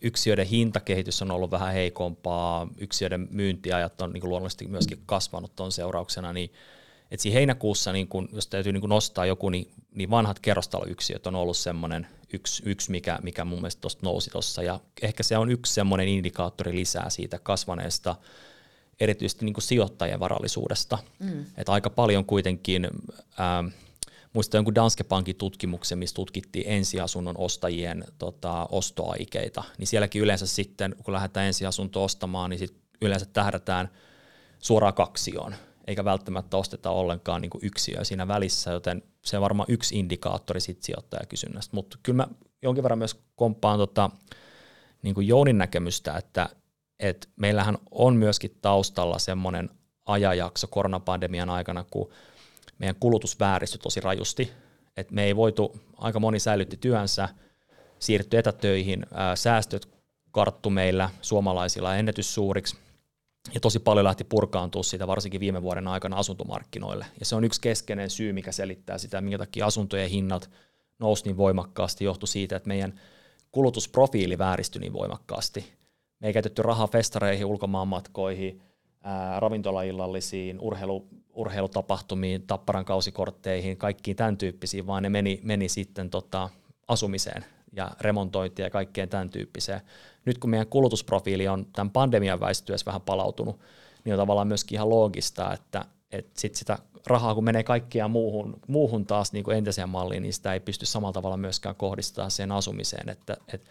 yksiöiden hintakehitys on ollut vähän heikompaa, yksiöiden myyntiajat on niin kuin luonnollisesti myöskin kasvanut tuon seurauksena, niin et siinä heinäkuussa, niin kun, jos täytyy niin kun nostaa joku, niin, niin vanhat kerrostaloyksiöt on ollut semmoinen yksi, yksi mikä, mikä mun mielestä tuosta nousi tuossa. Ja ehkä se on yksi semmoinen indikaattori lisää siitä kasvaneesta erityisesti niin kuin sijoittajien varallisuudesta. Mm. Että aika paljon kuitenkin, ähm, muistan jonkun Danske Bankin tutkimuksen, missä tutkittiin ensiasunnon ostajien tota, ostoaikeita, niin sielläkin yleensä sitten, kun lähdetään ensiasunto ostamaan, niin sit yleensä tähdätään suoraan kaksioon eikä välttämättä osteta ollenkaan niin yksiöä siinä välissä, joten se on varmaan yksi indikaattori sit sijoittajakysynnästä. Mutta kyllä mä jonkin verran myös komppaan tota, niin kuin Jounin näkemystä, että, että meillähän on myöskin taustalla semmoinen ajajakso koronapandemian aikana, kun meidän kulutus vääristyi tosi rajusti, että me ei voitu, aika moni säilytti työnsä, siirtyi etätöihin, ää, säästöt karttu meillä suomalaisilla ennätyssuuriksi, ja tosi paljon lähti purkaantua siitä varsinkin viime vuoden aikana asuntomarkkinoille. Ja se on yksi keskeinen syy, mikä selittää sitä, minkä takia asuntojen hinnat nousi niin voimakkaasti, johtui siitä, että meidän kulutusprofiili vääristyi niin voimakkaasti. Me ei käytetty rahaa festareihin, ulkomaanmatkoihin, ää, ravintolaillallisiin, urheilu, urheilutapahtumiin, tapparan kausikortteihin, kaikkiin tämän tyyppisiin, vaan ne meni, meni sitten tota, asumiseen ja remontointia ja kaikkeen tämän tyyppiseen. Nyt kun meidän kulutusprofiili on tämän pandemian väistyessä vähän palautunut, niin on tavallaan myöskin ihan loogista, että, että sit sitä rahaa, kun menee kaikkiaan muuhun, muuhun taas niin kuin entiseen malliin, niin sitä ei pysty samalla tavalla myöskään kohdistamaan sen asumiseen. Että, että,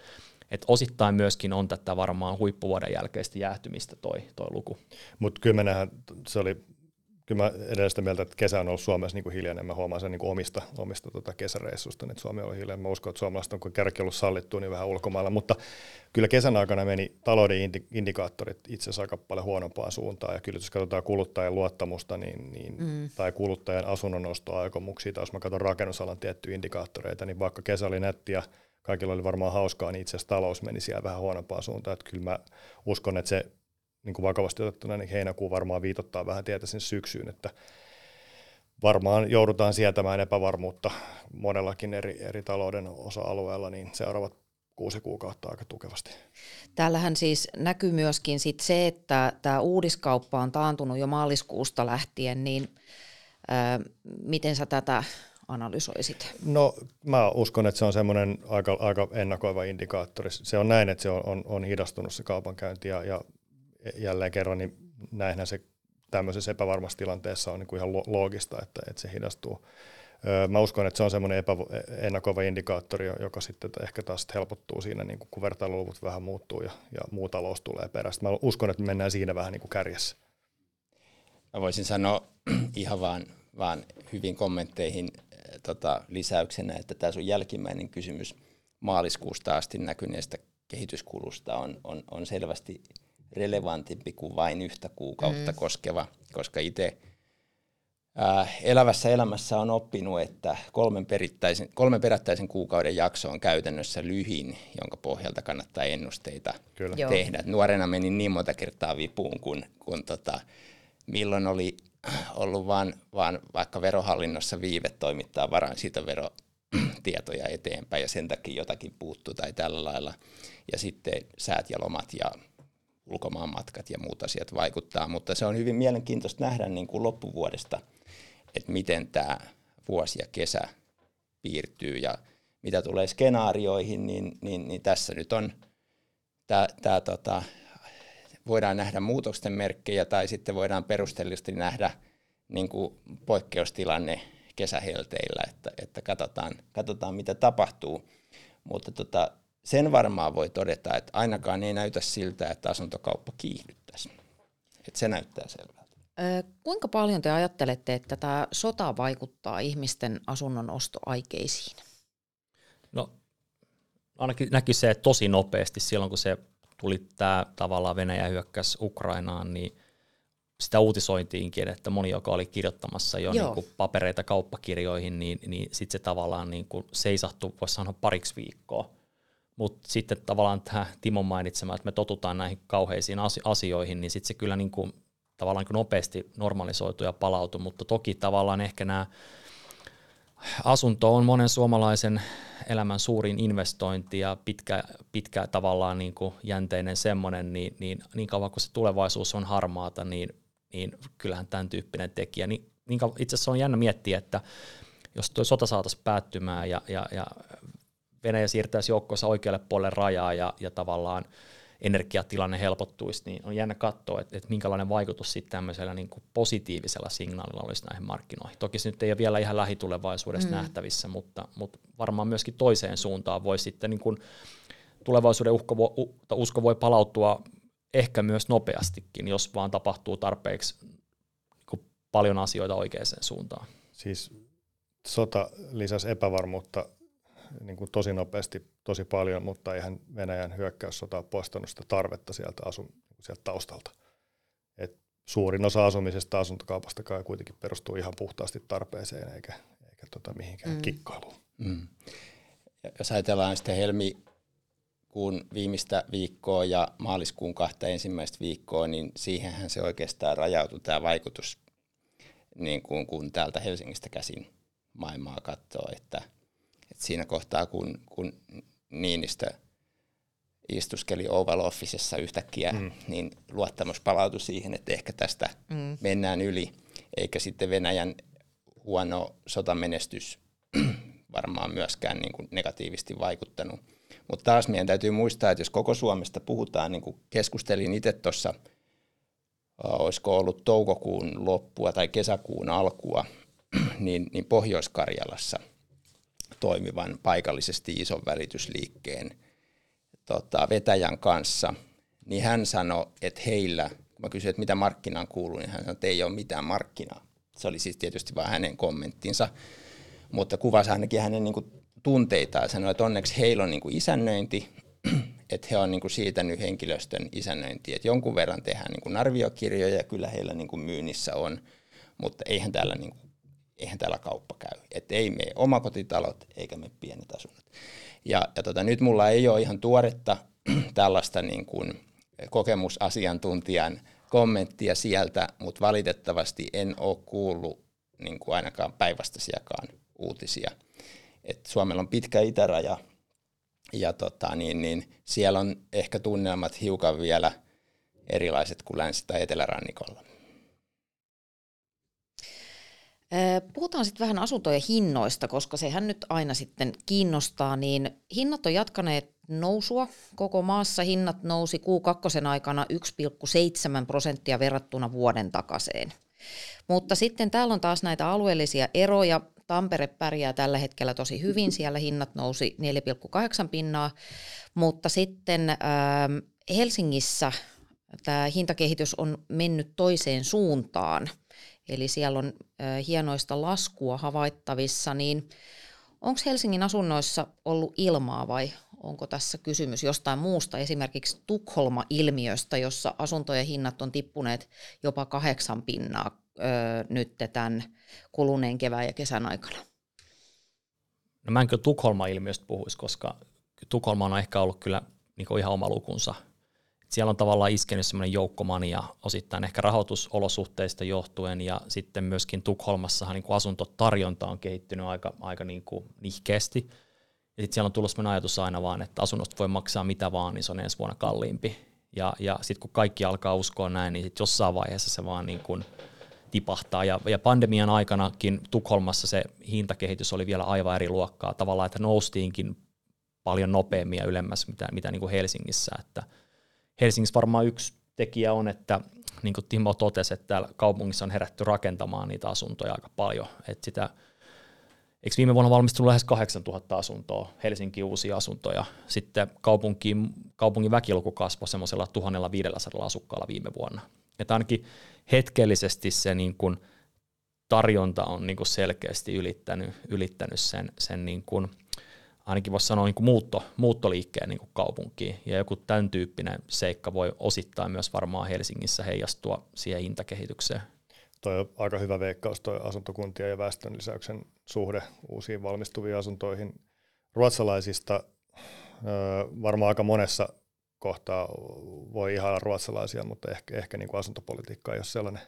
että osittain myöskin on tätä varmaan huippuvuoden jälkeistä jäähtymistä toi, toi luku. Mutta kyllä se oli kyllä mä edelleen sitä mieltä, että kesä on ollut Suomessa niin kuin hiljainen. Mä huomaan sen niin kuin omista, omista tota kesäreissusta, että Suomi on hiljainen. Mä uskon, että suomalaiset on kun kärki ollut sallittu niin vähän ulkomailla, mutta kyllä kesän aikana meni talouden indikaattorit itse asiassa aika paljon huonompaan suuntaan. Ja kyllä jos katsotaan kuluttajan luottamusta niin, niin, mm. tai kuluttajan asunnon ostoaikomuksia, tai jos mä katson rakennusalan tiettyjä indikaattoreita, niin vaikka kesä oli nettiä, kaikilla oli varmaan hauskaa, niin itse asiassa talous meni siellä vähän huonompaan suuntaan. Että kyllä mä uskon, että se niin kuin vakavasti otettuna, niin heinäkuu varmaan viitottaa vähän tietä sinne syksyyn, että varmaan joudutaan sietämään epävarmuutta monellakin eri, eri talouden osa-alueella, niin seuraavat kuusi kuukautta aika tukevasti. Täällähän siis näkyy myöskin sit se, että tämä uudiskauppa on taantunut jo maaliskuusta lähtien, niin ää, miten sä tätä analysoisit? No mä uskon, että se on semmoinen aika, aika ennakoiva indikaattori. Se on näin, että se on, on, on hidastunut se kaupankäynti ja, ja jälleen kerran, niin näinhän se tämmöisessä epävarmassa tilanteessa on niin kuin ihan loogista, että, että se hidastuu. Mä uskon, että se on semmoinen epä- ennakova indikaattori, joka sitten ehkä taas helpottuu siinä, niin kun vertailuluvut vähän muuttuu ja, ja muu talous tulee perästä. Mä uskon, että me mennään siinä vähän niin kuin kärjessä. Mä voisin sanoa ihan vaan, vaan hyvin kommentteihin tota, lisäyksenä, että tämä sun jälkimmäinen kysymys maaliskuusta asti näkyneestä kehityskulusta on, on, on selvästi relevantimpi kuin vain yhtä kuukautta mm. koskeva, koska itse äh, elävässä elämässä on oppinut, että kolmen, perittäisen, kolmen perättäisen kuukauden jakso on käytännössä lyhin, jonka pohjalta kannattaa ennusteita Kyllä. tehdä. Nuorena meni niin monta kertaa vipuun, kun, kun tota, milloin oli ollut vaan, vaan vaikka verohallinnossa viive toimittaa varainsiirtoverotietoja eteenpäin ja sen takia jotakin puuttuu tai tällä lailla. Ja sitten säät ja lomat ja ulkomaanmatkat ja muut asiat vaikuttaa, mutta se on hyvin mielenkiintoista nähdä niin kuin loppuvuodesta, että miten tämä vuosi ja kesä piirtyy ja mitä tulee skenaarioihin, niin, niin, niin tässä nyt on tämä, tämä tota, voidaan nähdä muutosten merkkejä tai sitten voidaan perustellisesti nähdä niin kuin poikkeustilanne kesähelteillä, että, että katsotaan, katsotaan mitä tapahtuu. Mutta tota, sen varmaan voi todeta, että ainakaan ei näytä siltä, että asuntokauppa kiihdyttäisi. Että se näyttää selvältä. Kuinka paljon te ajattelette, että tämä sota vaikuttaa ihmisten asunnon ostoaikeisiin? No ainakin näki se tosi nopeasti silloin, kun se tuli tämä tavallaan Venäjä hyökkäs Ukrainaan, niin sitä uutisointiinkin, että moni, joka oli kirjoittamassa jo niin kuin papereita kauppakirjoihin, niin, niin sitten se tavallaan niin kuin seisahtui, voisi sanoa pariksi viikkoa. Mutta sitten tavallaan tämä Timon mainitsema, että me totutaan näihin kauheisiin asioihin, niin sitten se kyllä niin kuin, tavallaan niin kuin nopeasti normalisoitu ja palautui, mutta toki tavallaan ehkä nämä asunto on monen suomalaisen elämän suurin investointi ja pitkä, pitkä tavallaan niin kuin jänteinen semmoinen, niin, niin, niin kauan kuin se tulevaisuus on harmaata, niin, niin kyllähän tämän tyyppinen tekijä. Niin, niin kauan, itse asiassa on jännä miettiä, että jos tuo sota saataisiin päättymään ja, ja, ja Venäjä siirtäisi joukkoissa oikealle puolelle rajaa ja, ja tavallaan energiatilanne helpottuisi, niin on jännä katsoa, että, että minkälainen vaikutus sitten tämmöisellä niin kuin positiivisella signaalilla olisi näihin markkinoihin. Toki se nyt ei ole vielä ihan lähitulevaisuudessa mm. nähtävissä, mutta, mutta varmaan myöskin toiseen suuntaan voi sitten niin kuin tulevaisuuden uhko, usko voi palautua ehkä myös nopeastikin, jos vaan tapahtuu tarpeeksi niin paljon asioita oikeaan suuntaan. Siis sota lisäsi epävarmuutta niin kuin tosi nopeasti, tosi paljon, mutta eihän Venäjän hyökkäyssota ole poistanut sitä tarvetta sieltä, asun, sieltä taustalta. Et suurin osa asumisesta asuntokaupasta kuitenkin perustuu ihan puhtaasti tarpeeseen eikä, eikä tota mihinkään mm. kikkailuun. Mm. Jos ajatellaan sitten helmikuun viimeistä viikkoa ja maaliskuun kahta ensimmäistä viikkoa, niin siihenhän se oikeastaan rajautui tämä vaikutus, niin kuin, kun täältä Helsingistä käsin maailmaa katsoo, että – et siinä kohtaa, kun, kun Niinistö istuskeli Oval Officessa yhtäkkiä, mm. niin luottamus palautui siihen, että ehkä tästä mm. mennään yli, eikä sitten Venäjän huono sotamenestys varmaan myöskään niin kuin negatiivisesti vaikuttanut. Mutta taas meidän täytyy muistaa, että jos koko Suomesta puhutaan, niin kuin keskustelin itse tuossa, olisiko ollut toukokuun loppua tai kesäkuun alkua, niin, niin Pohjois-Karjalassa – toimivan paikallisesti ison välitysliikkeen tota, vetäjän kanssa, niin hän sanoi, että heillä, kun mä kysyin, että mitä markkinaan kuuluu, niin hän sanoi, että ei ole mitään markkinaa. Se oli siis tietysti vain hänen kommenttinsa, mutta kuvasi ainakin hänen niin kuin, tunteitaan sanoi, että onneksi heillä on niin kuin, isännöinti, että he on niin kuin, siitänyt henkilöstön isännöintiä, että jonkun verran tehdään niin kuin, arviokirjoja ja kyllä heillä niin kuin, myynnissä on, mutta eihän täällä niin kuin, eihän täällä kauppa käy. Että ei me omakotitalot eikä me pienet asunnot. Ja, ja tota, nyt mulla ei ole ihan tuoretta tällaista niin kuin kokemusasiantuntijan kommenttia sieltä, mutta valitettavasti en ole kuullut niin kuin ainakaan päinvastaisiakaan uutisia. Et Suomella on pitkä itäraja ja tota, niin, niin siellä on ehkä tunnelmat hiukan vielä erilaiset kuin länsi- tai etelärannikolla. Puhutaan sitten vähän asuntojen hinnoista, koska sehän nyt aina sitten kiinnostaa, niin hinnat on jatkaneet nousua. Koko maassa hinnat nousi Q2 aikana 1,7 prosenttia verrattuna vuoden takaseen. Mutta sitten täällä on taas näitä alueellisia eroja. Tampere pärjää tällä hetkellä tosi hyvin, siellä hinnat nousi 4,8 pinnaa, mutta sitten äh, Helsingissä tämä hintakehitys on mennyt toiseen suuntaan – eli siellä on hienoista laskua havaittavissa, niin onko Helsingin asunnoissa ollut ilmaa vai onko tässä kysymys jostain muusta, esimerkiksi Tukholma-ilmiöstä, jossa asuntojen hinnat on tippuneet jopa kahdeksan pinnaa öö, nyt tämän kuluneen kevään ja kesän aikana? No mä en kyllä Tukholma-ilmiöstä puhuisi, koska Tukholma on ehkä ollut kyllä niin ihan oma lukunsa – siellä on tavallaan iskenyt semmoinen joukkomania osittain ehkä rahoitusolosuhteista johtuen ja sitten myöskin Tukholmassahan niin kuin asuntotarjonta on kehittynyt aika, aika niin kuin nihkeästi. Ja sitten siellä on tullut semmoinen ajatus aina vaan, että asunnosta voi maksaa mitä vaan, niin se on ensi vuonna kalliimpi. Ja, ja sitten kun kaikki alkaa uskoa näin, niin sit jossain vaiheessa se vaan niin kuin tipahtaa. Ja, ja pandemian aikanakin Tukholmassa se hintakehitys oli vielä aivan eri luokkaa. Tavallaan, että noustiinkin paljon nopeammin ja ylemmäs mitä, mitä niin kuin Helsingissä. Että Helsingissä varmaan yksi tekijä on, että niin kuin Timo totesi, että täällä kaupungissa on herätty rakentamaan niitä asuntoja aika paljon. Että sitä, eikö viime vuonna valmistunut lähes 8000 asuntoa, Helsinki uusia asuntoja. Sitten kaupungin, kaupungin väkiluku kasvoi semmoisella 1500 asukkaalla viime vuonna. Että ainakin hetkellisesti se niin kuin tarjonta on niin kuin selkeästi ylittänyt, ylittänyt sen, sen niin kuin – ainakin voisi sanoa niin kuin muutto, muuttoliikkeen niin kuin kaupunkiin. Ja joku tämän tyyppinen seikka voi osittain myös varmaan Helsingissä heijastua siihen hintakehitykseen. Tuo on aika hyvä veikkaus, tuo asuntokuntien ja väestön lisäyksen suhde uusiin valmistuviin asuntoihin. Ruotsalaisista varmaan aika monessa kohtaa voi ihailla ruotsalaisia, mutta ehkä, ehkä niin kuin asuntopolitiikka ei ole sellainen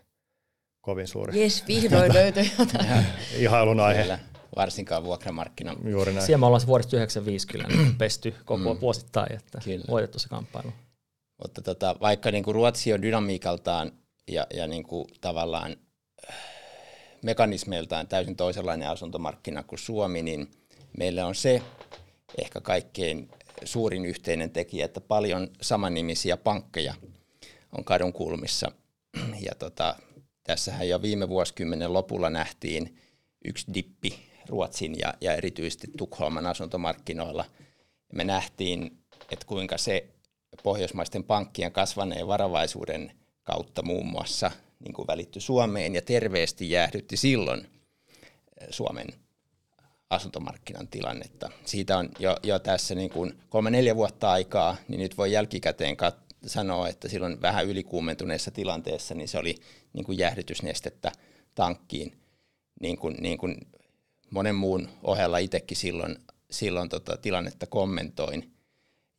kovin suuri. Jes, vihdoin löytyi jotain. Ihailun aihe. Kyllä varsinkaan vuokramarkkina. Juuri näin. Siellä me ollaan se vuodesta 95 kyllä niin pesty koko mm. vuosittain, että kyllä. voitettu se kamppailu. Mutta tota, vaikka niin kuin Ruotsi on dynamiikaltaan ja, ja niin kuin tavallaan äh, mekanismeiltaan täysin toisenlainen asuntomarkkina kuin Suomi, niin meillä on se ehkä kaikkein suurin yhteinen tekijä, että paljon samannimisiä pankkeja on kadun kulmissa. Ja tota, tässähän jo viime vuosikymmenen lopulla nähtiin yksi dippi Ruotsin ja, ja erityisesti Tukholman asuntomarkkinoilla. Me nähtiin, että kuinka se pohjoismaisten pankkien kasvaneen varovaisuuden kautta muun muassa niin kuin välittyi Suomeen ja terveesti jäähdytti silloin eh, Suomen asuntomarkkinan tilannetta. Siitä on jo, jo tässä niin kuin kolme-neljä vuotta aikaa, niin nyt voi jälkikäteen kat- sanoa, että silloin vähän ylikuumentuneessa tilanteessa niin se oli niin kuin jäähdytysnestettä tankkiin, niin kuin, niin kuin monen muun ohella itsekin silloin, silloin tota, tilannetta kommentoin.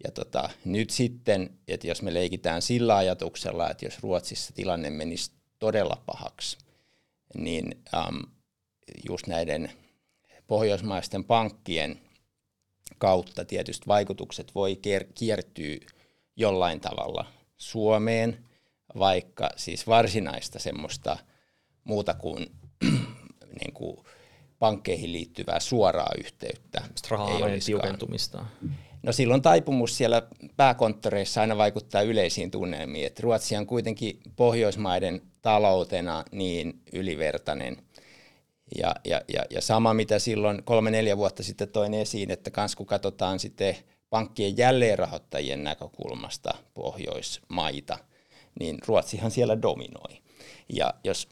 Ja tota, nyt sitten, että jos me leikitään sillä ajatuksella, että jos Ruotsissa tilanne menisi todella pahaksi, niin äm, just näiden pohjoismaisten pankkien kautta tietysti vaikutukset voi kiertyä jollain tavalla Suomeen, vaikka siis varsinaista semmoista muuta kuin, niin kuin pankkeihin liittyvää suoraa yhteyttä. Raha-alueen tiukentumista. No silloin taipumus siellä pääkonttoreissa aina vaikuttaa yleisiin tunnelmiin. Että Ruotsi on kuitenkin Pohjoismaiden taloutena niin ylivertainen. Ja, ja, ja, ja sama mitä silloin kolme-neljä vuotta sitten toin esiin, että kans kun katsotaan sitten pankkien jälleenrahoittajien näkökulmasta Pohjoismaita, niin Ruotsihan siellä dominoi. Ja jos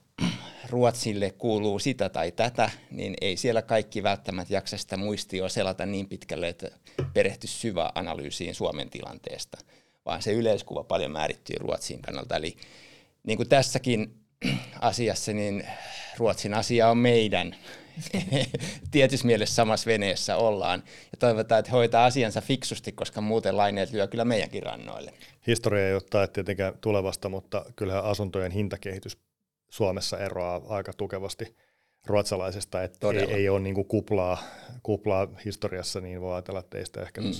Ruotsille kuuluu sitä tai tätä, niin ei siellä kaikki välttämättä jaksa sitä muistioa selata niin pitkälle, että perehty syvä analyysiin Suomen tilanteesta, vaan se yleiskuva paljon määrittyy Ruotsin kannalta. Eli niin kuin tässäkin asiassa, niin Ruotsin asia on meidän. Tietyssä mielessä samassa veneessä ollaan. Ja toivotaan, että hoitaa asiansa fiksusti, koska muuten laineet lyö kyllä meidänkin rannoille. Historia ei ole tietenkään tulevasta, mutta kyllähän asuntojen hintakehitys Suomessa eroaa aika tukevasti ruotsalaisesta, että ei, ei ole niin kuin kuplaa, kuplaa historiassa, niin voi ajatella, että ei sitä ehkä mm.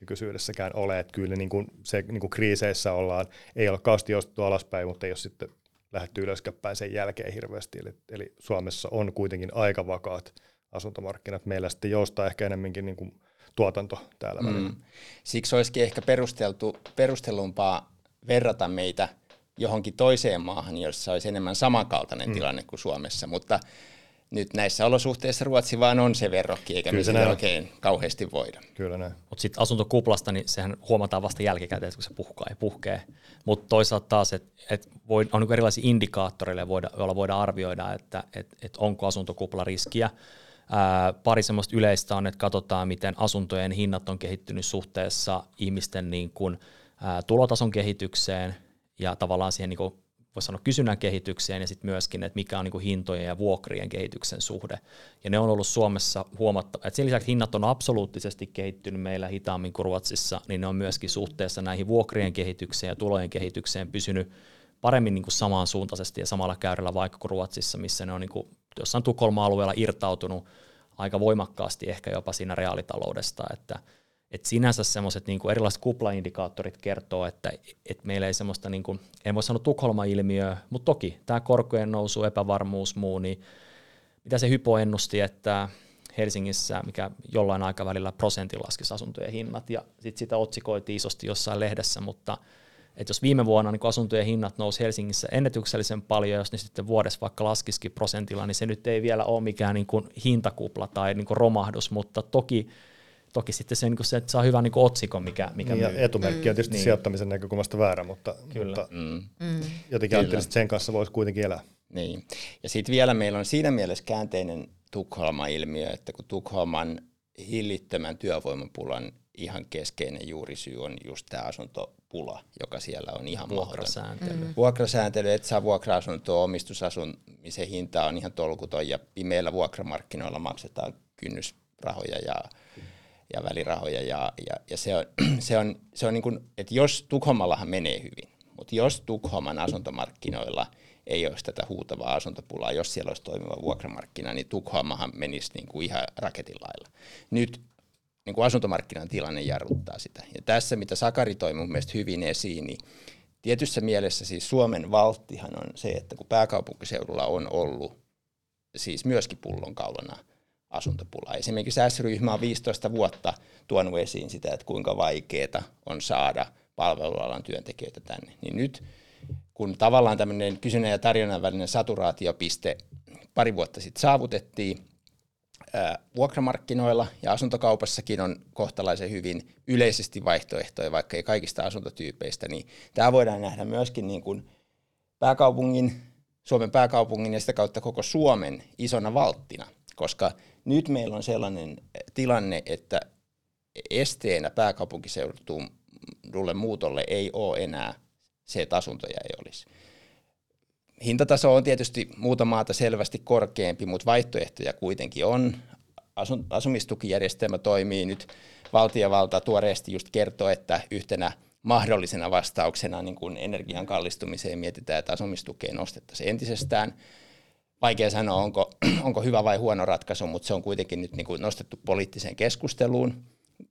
nykyisyydessäkään ole. Että kyllä niin kuin se niin kuin kriiseissä ollaan, ei ole kausti joustettu alaspäin, mutta ei ole sitten lähdetty ylöskäpäin sen jälkeen hirveästi. Eli, eli Suomessa on kuitenkin aika vakaat asuntomarkkinat. Meillä sitten joustaa ehkä enemmänkin niin kuin tuotanto täällä mm. välillä. Siksi olisikin ehkä perusteltu, perustellumpaa verrata meitä – johonkin toiseen maahan, jossa olisi enemmän samankaltainen mm. tilanne kuin Suomessa, mutta nyt näissä olosuhteissa Ruotsi vaan on se verrokki, eikä me sitä oikein kauheasti voida. Kyllä näin. Mutta sitten asuntokuplasta, niin sehän huomataan vasta jälkikäteen, kun se puhkaa ja puhkee. Mutta toisaalta taas, että et voi, on niinku erilaisia indikaattoreille, joilla voidaan arvioida, että et, et onko asuntokupla riskiä. Ää, pari semmoista yleistä on, että katsotaan, miten asuntojen hinnat on kehittynyt suhteessa ihmisten niin kun, ää, tulotason kehitykseen – ja tavallaan siihen niin voisi sanoa kysynnän kehitykseen ja sitten myöskin, että mikä on niin hintojen ja vuokrien kehityksen suhde. Ja ne on ollut Suomessa huomattava, että sen lisäksi hinnat on absoluuttisesti kehittynyt meillä hitaammin kuin Ruotsissa, niin ne on myöskin suhteessa näihin vuokrien kehitykseen ja tulojen kehitykseen pysynyt paremmin niin kuin samaan suuntaisesti ja samalla käyrällä vaikka kuin Ruotsissa, missä ne on niin kuin jossain Tukholma-alueella irtautunut aika voimakkaasti ehkä jopa siinä reaalitaloudesta, että et sinänsä semmoiset niinku erilaiset kuplaindikaattorit kertoo, että et meillä ei semmoista, niinku, en voi sanoa Tukholma-ilmiöä, mutta toki tämä korkojen nousu, epävarmuus, muu, niin mitä se hypo ennusti, että Helsingissä, mikä jollain aikavälillä prosentin laskisi asuntojen hinnat, ja sitten sitä otsikoitiin isosti jossain lehdessä, mutta että jos viime vuonna niin asuntojen hinnat nousi Helsingissä ennätyksellisen paljon, jos ne sitten vuodessa vaikka laskisikin prosentilla, niin se nyt ei vielä ole mikään niin kuin hintakupla tai niin kuin romahdus, mutta toki toki sitten se, niin se että saa hyvän niin otsikon, mikä, mikä niin, myy. etumerkki on tietysti niin. sijoittamisen näkökulmasta väärä, mutta, Kyllä. mutta mm. mm. jotenkin ajattelin, että sen kanssa voisi kuitenkin elää. Niin. Ja sitten vielä meillä on siinä mielessä käänteinen Tukholma-ilmiö, että kun Tukholman hillittömän työvoimapulan ihan keskeinen juurisyy on just tämä asuntopula, joka siellä on ihan Vuokrasääntely. Mm. Vuokrasääntely, että saa vuokra-asuntoa, omistusasumisen hinta on ihan tolkuton ja pimeillä vuokramarkkinoilla maksetaan kynnysrahoja ja, ja välirahoja. Ja, ja, ja se on, se on, se on niin kuin, että jos Tukholmallahan menee hyvin, mutta jos Tukholman asuntomarkkinoilla – ei olisi tätä huutavaa asuntopulaa. Jos siellä olisi toimiva vuokramarkkina, niin Tukholmahan menisi niin kuin ihan raketin lailla. Nyt niin kuin asuntomarkkinan tilanne jarruttaa sitä. Ja tässä, mitä Sakari toi mun mielestä hyvin esiin, niin tietyssä mielessä siis Suomen valttihan on se, että kun pääkaupunkiseudulla on ollut siis myöskin pullonkaulana asuntopula. Esimerkiksi S-ryhmä on 15 vuotta tuonut esiin sitä, että kuinka vaikeaa on saada palvelualan työntekijöitä tänne. Niin nyt kun tavallaan tämmöinen kysynnän ja tarjonnan välinen saturaatiopiste pari vuotta sitten saavutettiin, vuokramarkkinoilla ja asuntokaupassakin on kohtalaisen hyvin yleisesti vaihtoehtoja, vaikka ei kaikista asuntotyypeistä, niin tämä voidaan nähdä myöskin niin kuin pääkaupungin, Suomen pääkaupungin ja sitä kautta koko Suomen isona valttina, koska nyt meillä on sellainen tilanne, että esteenä pääkaupunkiseudulle muutolle ei ole enää se, että asuntoja ei olisi. Hintataso on tietysti muuta maata selvästi korkeampi, mutta vaihtoehtoja kuitenkin on. Asumistukijärjestelmä toimii nyt. Valtiovalta tuoreesti just kertoo, että yhtenä mahdollisena vastauksena niin kun energian kallistumiseen mietitään, että asumistukea nostettaisiin entisestään. Vaikea sanoa, onko, onko hyvä vai huono ratkaisu, mutta se on kuitenkin nyt niin kuin nostettu poliittiseen keskusteluun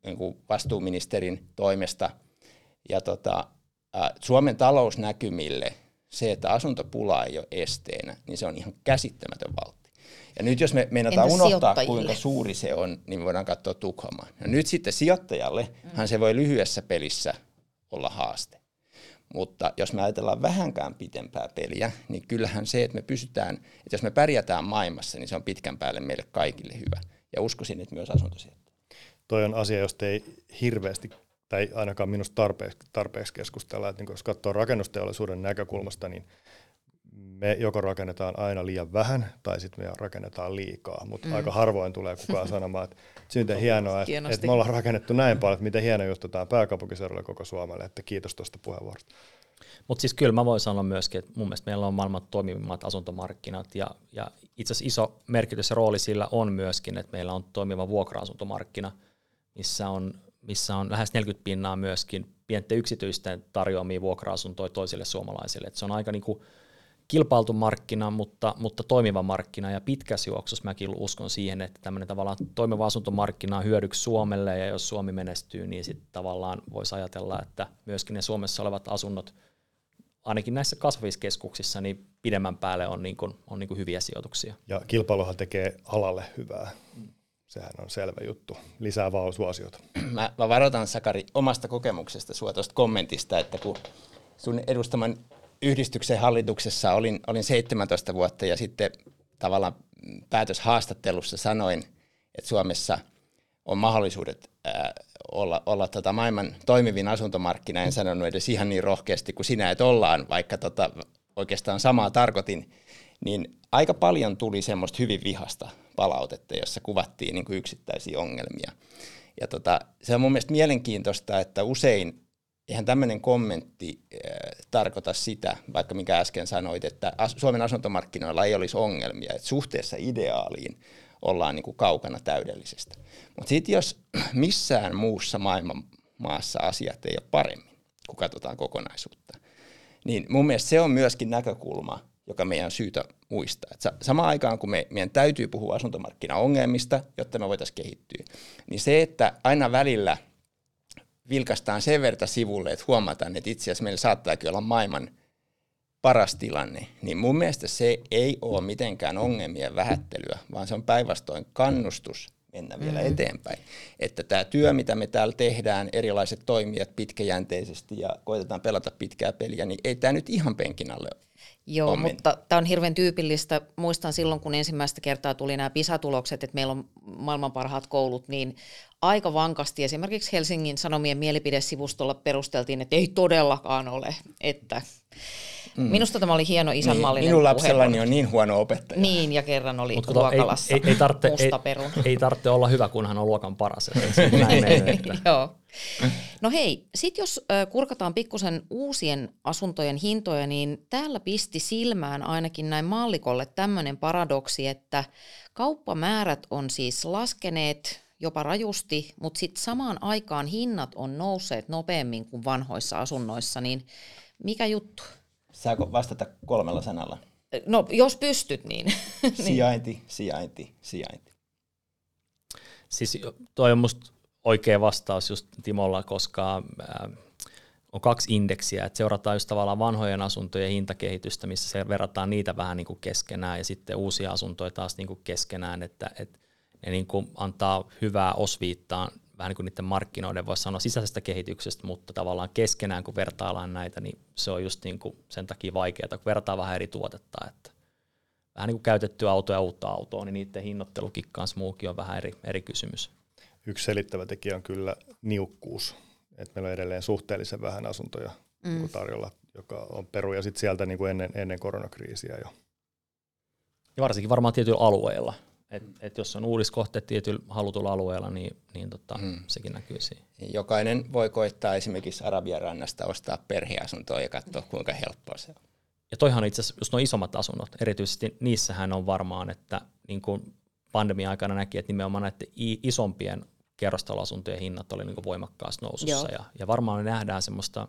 niin kuin vastuuministerin toimesta. Ja tota, Suomen talousnäkymille se, että asuntopula ei ole esteenä, niin se on ihan käsittämätön valtti. Ja nyt jos me meinataan unohtaa, kuinka suuri se on, niin me voidaan katsoa Tukholmaa. No nyt sitten sijoittajalle, mm. se voi lyhyessä pelissä olla haaste. Mutta jos me ajatellaan vähänkään pitempää peliä, niin kyllähän se, että me pysytään, että jos me pärjätään maailmassa, niin se on pitkän päälle meille kaikille hyvä. Ja uskoisin, että myös asuntosijoittajille. Toi on asia, josta ei hirveästi tai ainakaan minusta tarpeeksi, tarpeeksi keskustella, että niin jos katsoo rakennusteollisuuden näkökulmasta, niin me joko rakennetaan aina liian vähän tai sitten me rakennetaan liikaa, mutta mm. aika harvoin tulee kukaan sanomaan, että se on hienoa, että, että me ollaan rakennettu näin paljon, että miten hieno juttu tämä pääkaupunkiseudulla koko Suomelle, että kiitos tuosta puheenvuorosta. Mutta siis kyllä mä voin sanoa myöskin, että mun mielestä meillä on maailman toimivimmat asuntomarkkinat ja, ja itse asiassa iso merkitys ja rooli sillä on myöskin, että meillä on toimiva vuokra-asuntomarkkina, missä on missä on lähes 40 pinnaa myöskin pienten yksityisten tarjoamia vuokra-asuntoja toisille suomalaisille. Et se on aika niin kuin kilpailtu markkina, mutta, mutta toimiva markkina ja pitkässä juoksussa mäkin uskon siihen, että tämmöinen tavallaan toimiva asuntomarkkina on hyödyksi Suomelle ja jos Suomi menestyy, niin sitten tavallaan voisi ajatella, että myöskin ne Suomessa olevat asunnot ainakin näissä kasvaviskeskuksissa niin pidemmän päälle on, niin kuin, on niin kuin hyviä sijoituksia. Ja kilpailuhan tekee alalle hyvää. Sehän on selvä juttu. Lisää vaan suosiota. Mä, mä varoitan Sakari omasta kokemuksesta sua tuosta kommentista, että kun sun edustaman yhdistyksen hallituksessa olin, olin 17 vuotta ja sitten tavallaan päätöshaastattelussa sanoin, että Suomessa on mahdollisuudet ää, olla, olla tota maailman toimivin asuntomarkkina. En sanonut edes ihan niin rohkeasti kuin sinä, että ollaan, vaikka tota, oikeastaan samaa tarkoitin. Niin aika paljon tuli semmoista hyvin vihasta palautetta, jossa kuvattiin niin kuin yksittäisiä ongelmia. Ja tota, se on mun mielestä mielenkiintoista, että usein eihän tämmöinen kommentti äh, tarkoita sitä, vaikka minkä äsken sanoit, että as- Suomen asuntomarkkinoilla ei olisi ongelmia, että suhteessa ideaaliin ollaan niin kuin kaukana täydellisestä. Mutta sitten jos missään muussa maailman maassa asiat ei ole paremmin, kun katsotaan kokonaisuutta, niin mun mielestä se on myöskin näkökulma, joka meidän on syytä muistaa. Et samaan aikaan, kun me, meidän täytyy puhua asuntomarkkinaongelmista, jotta me voitaisiin kehittyä, niin se, että aina välillä vilkastaan sen verran sivulle, että huomataan, että itse asiassa meillä saattaakin olla maailman paras tilanne, niin mun mielestä se ei ole mitenkään ongelmien vähättelyä, vaan se on päinvastoin kannustus mennä vielä mm-hmm. eteenpäin. Että tämä työ, mitä me täällä tehdään, erilaiset toimijat pitkäjänteisesti ja koitetaan pelata pitkää peliä, niin ei tämä nyt ihan penkin alle Joo, on mutta tämä on hirveän tyypillistä. Muistan silloin, kun ensimmäistä kertaa tuli nämä PISA-tulokset, että meillä on maailman parhaat koulut, niin aika vankasti esimerkiksi Helsingin Sanomien mielipidesivustolla perusteltiin, että ei todellakaan ole, että Mm. Minusta tämä oli hieno isänmallinen niin, Minun lapsellani on niin huono opettaja. Niin, ja kerran oli Mut ruokalassa ei, ei, ei tarvitse. Ei, ei tarvitse olla hyvä, kunhan on luokan paras. Joo. No hei, sitten jos kurkataan pikkusen uusien asuntojen hintoja, niin täällä pisti silmään ainakin näin mallikolle tämmöinen paradoksi, että kauppamäärät on siis laskeneet jopa rajusti, mutta sitten samaan aikaan hinnat on nousseet nopeammin kuin vanhoissa asunnoissa, niin mikä juttu? Saako vastata kolmella sanalla? No, jos pystyt, niin. Sijainti, sijainti, sijainti. Siis toi on musta oikea vastaus just Timolla, koska on kaksi indeksiä, että seurataan just tavallaan vanhojen asuntojen hintakehitystä, missä se verrataan niitä vähän niin kuin keskenään ja sitten uusia asuntoja taas niin kuin keskenään, että, että ne niin kuin antaa hyvää osviittaa vähän niin kuin niiden markkinoiden, voisi sanoa sisäisestä kehityksestä, mutta tavallaan keskenään, kun vertaillaan näitä, niin se on just niin kuin sen takia vaikeaa, kun vertaa vähän eri tuotetta, että vähän niin kuin käytettyä autoa ja uutta autoa, niin niiden hinnoittelukin kanssa muukin on vähän eri, eri kysymys. Yksi selittävä tekijä on kyllä niukkuus, että meillä on edelleen suhteellisen vähän asuntoja mm. Niin tarjolla, joka on peruja sitten sieltä niin kuin ennen, ennen koronakriisiä jo. Ja varsinkin varmaan tietyillä alueilla, et, et jos on uudiskohteet tietyllä halutulla alueella, niin, niin tota, hmm. sekin näkyy siinä. Jokainen voi koittaa esimerkiksi Arabian rannasta ostaa perheasuntoa ja katsoa, kuinka helppoa se on. Ja toihan itse asiassa, just nuo isommat asunnot, erityisesti niissähän on varmaan, että niin kuin pandemian aikana näki, että nimenomaan näiden isompien kerrostaloasuntojen hinnat oli niin voimakkaassa nousussa. Ja, ja varmaan me nähdään semmoista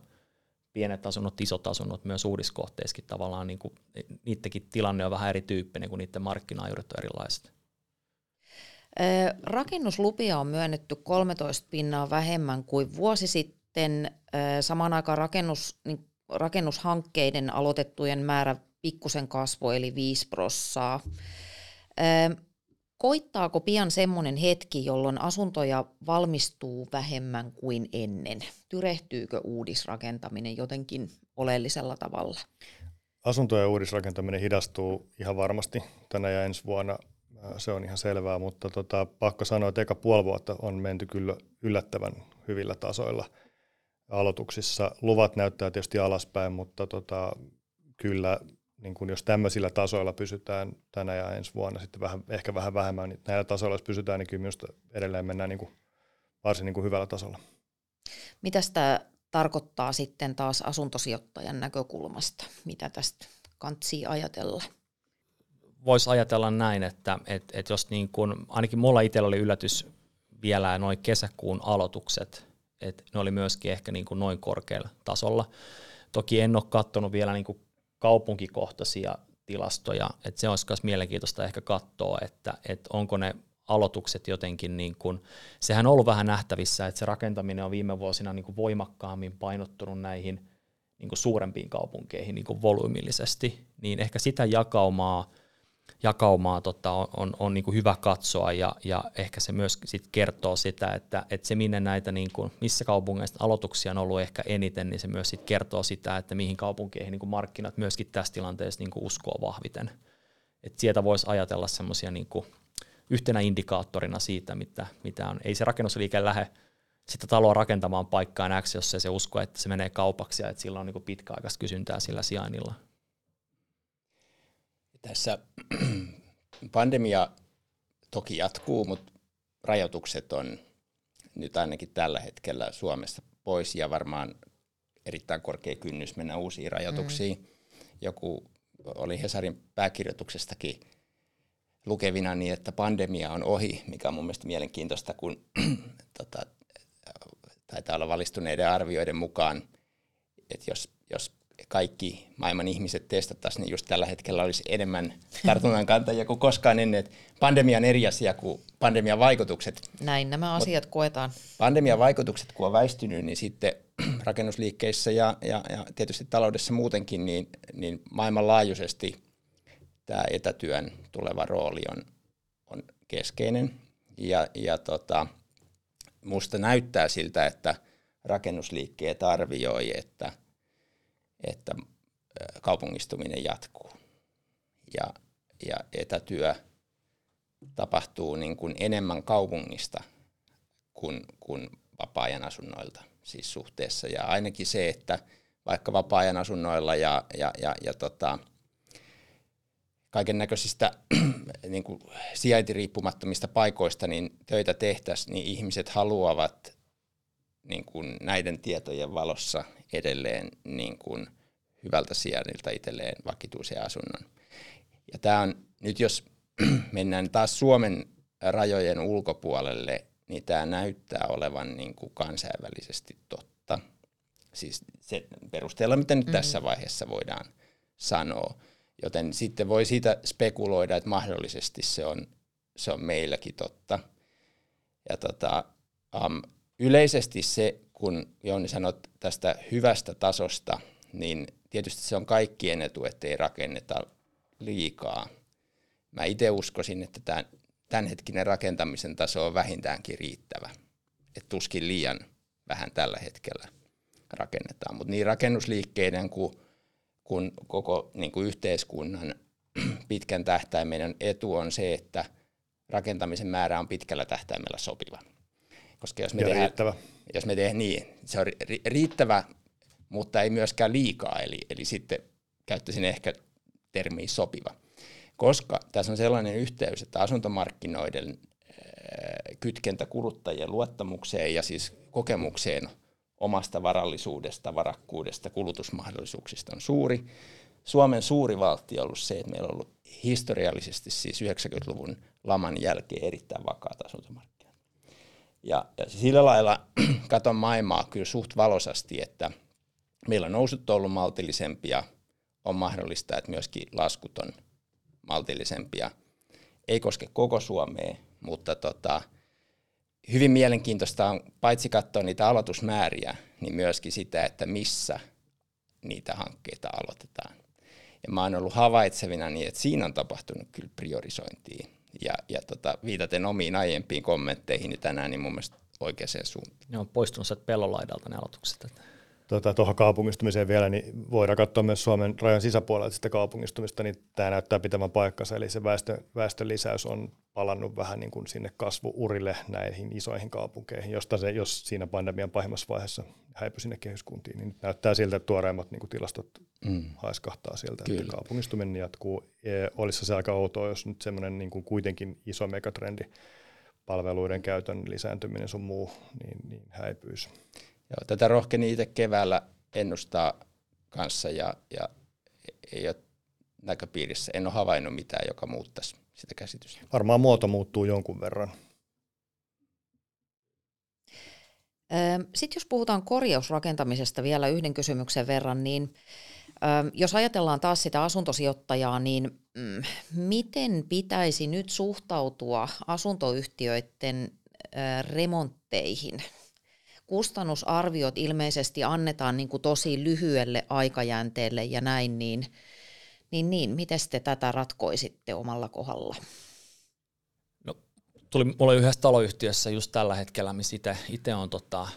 pienet asunnot, isot asunnot myös uudiskohteissakin tavallaan, niin kuin, niidenkin tilanne on vähän erityyppinen, kun niiden markkinajuudet on erilaiset. Rakennuslupia on myönnetty 13 pinnaa vähemmän kuin vuosi sitten. Samaan aikaan rakennus, niin rakennushankkeiden aloitettujen määrä pikkusen kasvoi, eli 5 prossaa. Koittaako pian semmoinen hetki, jolloin asuntoja valmistuu vähemmän kuin ennen? Tyrehtyykö uudisrakentaminen jotenkin oleellisella tavalla? Asuntojen uudisrakentaminen hidastuu ihan varmasti tänä ja ensi vuonna se on ihan selvää, mutta tota, pakko sanoa, että eka puoli vuotta on menty kyllä yllättävän hyvillä tasoilla aloituksissa. Luvat näyttää tietysti alaspäin, mutta tota, kyllä niin kun jos tämmöisillä tasoilla pysytään tänä ja ensi vuonna, sitten vähän, ehkä vähän vähemmän, niin näillä tasoilla jos pysytään, niin kyllä minusta edelleen mennään niin kuin, varsin niin kuin hyvällä tasolla. Mitä tämä tarkoittaa sitten taas asuntosijoittajan näkökulmasta? Mitä tästä kantsii ajatella? Voisi ajatella näin, että et, et jos niin kun, ainakin mulla itsellä oli yllätys vielä noin kesäkuun aloitukset, että ne oli myöskin ehkä niin kuin noin korkealla tasolla. Toki en ole katsonut vielä niin kuin kaupunkikohtaisia tilastoja, että se olisi myös mielenkiintoista ehkä katsoa, että, että onko ne aloitukset jotenkin, niin kuin, sehän on ollut vähän nähtävissä, että se rakentaminen on viime vuosina niin kuin voimakkaammin painottunut näihin niin kuin suurempiin kaupunkeihin niin kuin volyymillisesti, niin ehkä sitä jakaumaa jakaumaa tota, on, on, on niin kuin hyvä katsoa ja, ja ehkä se myös sit kertoo sitä, että, että se minne näitä, niin kuin, missä kaupungeista aloituksia on ollut ehkä eniten, niin se myös sit kertoo sitä, että mihin kaupunkeihin niin kuin markkinat myöskin tässä tilanteessa niin kuin uskoo vahviten. Et sieltä voisi ajatella semmoisia niin yhtenä indikaattorina siitä, mitä, mitä on. Ei se rakennusliike lähde sitä taloa rakentamaan paikkaan X, jos se, se usko, että se menee kaupaksi ja että sillä on niin pitkäaikaista kysyntää sillä sijainnilla. Tässä pandemia toki jatkuu, mutta rajoitukset on nyt ainakin tällä hetkellä Suomessa pois ja varmaan erittäin korkea kynnys mennä uusiin rajoituksiin. Mm. Joku oli Hesarin pääkirjoituksestakin lukevina niin, että pandemia on ohi, mikä on mun mielestä mielenkiintoista, kun tota, taitaa olla valistuneiden arvioiden mukaan, että jos, jos kaikki maailman ihmiset testattaisiin, niin just tällä hetkellä olisi enemmän tartunnan kantajia kuin koskaan ennen. Pandemian eri asia kuin pandemian vaikutukset. Näin nämä asiat Mut koetaan. Pandemian vaikutukset, kun on väistynyt, niin sitten rakennusliikkeissä ja, ja, ja tietysti taloudessa muutenkin, niin, niin maailmanlaajuisesti tämä etätyön tuleva rooli on, on keskeinen. Ja, ja tota, musta näyttää siltä, että rakennusliikkeet arvioi, että, että kaupungistuminen jatkuu. Ja, ja etätyö tapahtuu niin kuin enemmän kaupungista kuin, kuin vapaa-ajan asunnoilta siis suhteessa. Ja ainakin se, että vaikka vapaa-ajan asunnoilla ja, ja, ja, ja tota, kaiken näköisistä niin sijaintiriippumattomista paikoista niin töitä tehtäisiin, niin ihmiset haluavat niin kuin näiden tietojen valossa edelleen niin kuin hyvältä sijainnilta itselleen vakituisen asunnon. Ja tämä on, nyt jos mennään taas Suomen rajojen ulkopuolelle, niin tämä näyttää olevan niin kuin kansainvälisesti totta. Siis se perusteella, mitä nyt mm-hmm. tässä vaiheessa voidaan sanoa. Joten sitten voi siitä spekuloida, että mahdollisesti se on, se on meilläkin totta. Ja tota, um, yleisesti se, kun Jouni sanot tästä hyvästä tasosta, niin tietysti se on kaikkien etu, ettei rakenneta liikaa. Mä itse uskoisin, että tämä tämänhetkinen rakentamisen taso on vähintäänkin riittävä. Et tuskin liian vähän tällä hetkellä rakennetaan. Mutta niin rakennusliikkeiden kuin, kuin koko niin kuin yhteiskunnan pitkän tähtäimen etu on se, että rakentamisen määrä on pitkällä tähtäimellä sopiva. Koska jos me, tehdään, riittävä. Jos me tehdään niin, se on riittävä, mutta ei myöskään liikaa, eli, eli sitten käyttäisin ehkä termiä sopiva koska tässä on sellainen yhteys, että asuntomarkkinoiden äh, kytkentä kuluttajien luottamukseen ja siis kokemukseen omasta varallisuudesta, varakkuudesta, kulutusmahdollisuuksista on suuri. Suomen suuri valtti on ollut se, että meillä on ollut historiallisesti siis 90-luvun laman jälkeen erittäin vakaat asuntomarkkinat. Ja, ja sillä lailla katon maailmaa kyllä suht valosasti, että meillä on nousut ollut maltillisempia, on mahdollista, että myöskin laskut on maltillisempia. Ei koske koko Suomea, mutta tota, hyvin mielenkiintoista on paitsi katsoa niitä aloitusmääriä, niin myöskin sitä, että missä niitä hankkeita aloitetaan. Ja mä oon ollut havaitsevina niin, että siinä on tapahtunut kyllä priorisointia. Ja, ja tota, viitaten omiin aiempiin kommentteihin niin tänään, niin mun mielestä oikeaan suuntaan. Ne on poistunut sieltä pellolaidalta ne aloitukset tuota, tuohon kaupungistumiseen vielä, niin voidaan katsoa myös Suomen rajan sisäpuolella sitä kaupungistumista, niin tämä näyttää pitävän paikkansa, eli se väestö, väestön lisäys on palannut vähän niin kuin sinne kasvuurille näihin isoihin kaupunkeihin, josta se, jos siinä pandemian pahimmassa vaiheessa häipyi sinne kehyskuntiin, niin näyttää siltä, että tuoreimmat niin kuin tilastot mm. haiskahtaa sieltä, Kyllä. että kaupungistuminen jatkuu. Ja olisi se aika outoa, jos nyt semmoinen niin kuin kuitenkin iso megatrendi, palveluiden käytön lisääntyminen sun muu, niin, niin häipyisi. Joo, tätä rohkeni itse keväällä ennustaa kanssa ja, ja ei ole näköpiirissä, en ole havainnut mitään, joka muuttaisi sitä käsitystä. Varmaan muoto muuttuu jonkun verran. Sitten jos puhutaan korjausrakentamisesta vielä yhden kysymyksen verran, niin jos ajatellaan taas sitä asuntosijoittajaa, niin mm, miten pitäisi nyt suhtautua asuntoyhtiöiden remontteihin? Kustannusarviot ilmeisesti annetaan niin kuin tosi lyhyelle aikajänteelle ja näin, niin, niin, niin miten te tätä ratkoisitte omalla kohdalla? No, tuli, mulla yhdessä taloyhtiössä just tällä hetkellä, missä itse on tota,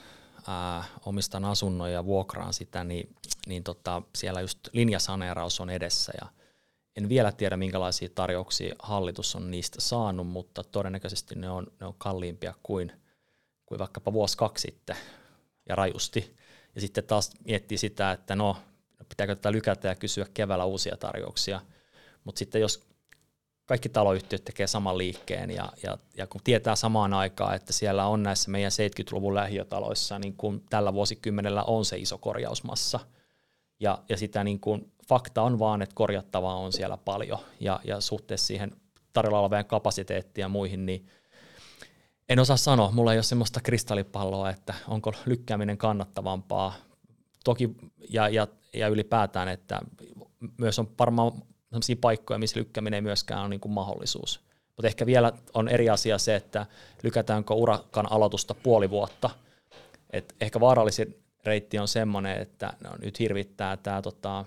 ää, omistan asunnon ja vuokraan sitä, niin, niin tota, siellä just linjasaneeraus on edessä ja en vielä tiedä, minkälaisia tarjouksia hallitus on niistä saanut, mutta todennäköisesti ne on, ne on kalliimpia kuin – kuin vaikkapa vuosi kaksi sitten ja rajusti. Ja sitten taas miettii sitä, että no, pitääkö tätä lykätä ja kysyä keväällä uusia tarjouksia. Mutta sitten jos kaikki taloyhtiöt tekee saman liikkeen ja, ja, ja kun tietää samaan aikaan, että siellä on näissä meidän 70-luvun lähiötaloissa, niin kun tällä vuosikymmenellä on se iso korjausmassa. Ja, ja sitä niin kun, fakta on vaan, että korjattavaa on siellä paljon ja, ja suhteessa siihen tarjolla olevaan kapasiteettiin ja muihin, niin en osaa sanoa, mulla ei ole semmoista kristallipalloa, että onko lykkääminen kannattavampaa toki ja, ja, ja ylipäätään, että myös on varmaan sellaisia paikkoja, missä lykkäminen ei myöskään ole niin kuin mahdollisuus. Mutta ehkä vielä on eri asia se, että lykätäänkö urakan aloitusta puoli vuotta. Et ehkä vaarallisin reitti on semmoinen, että no, nyt hirvittää tämä tota,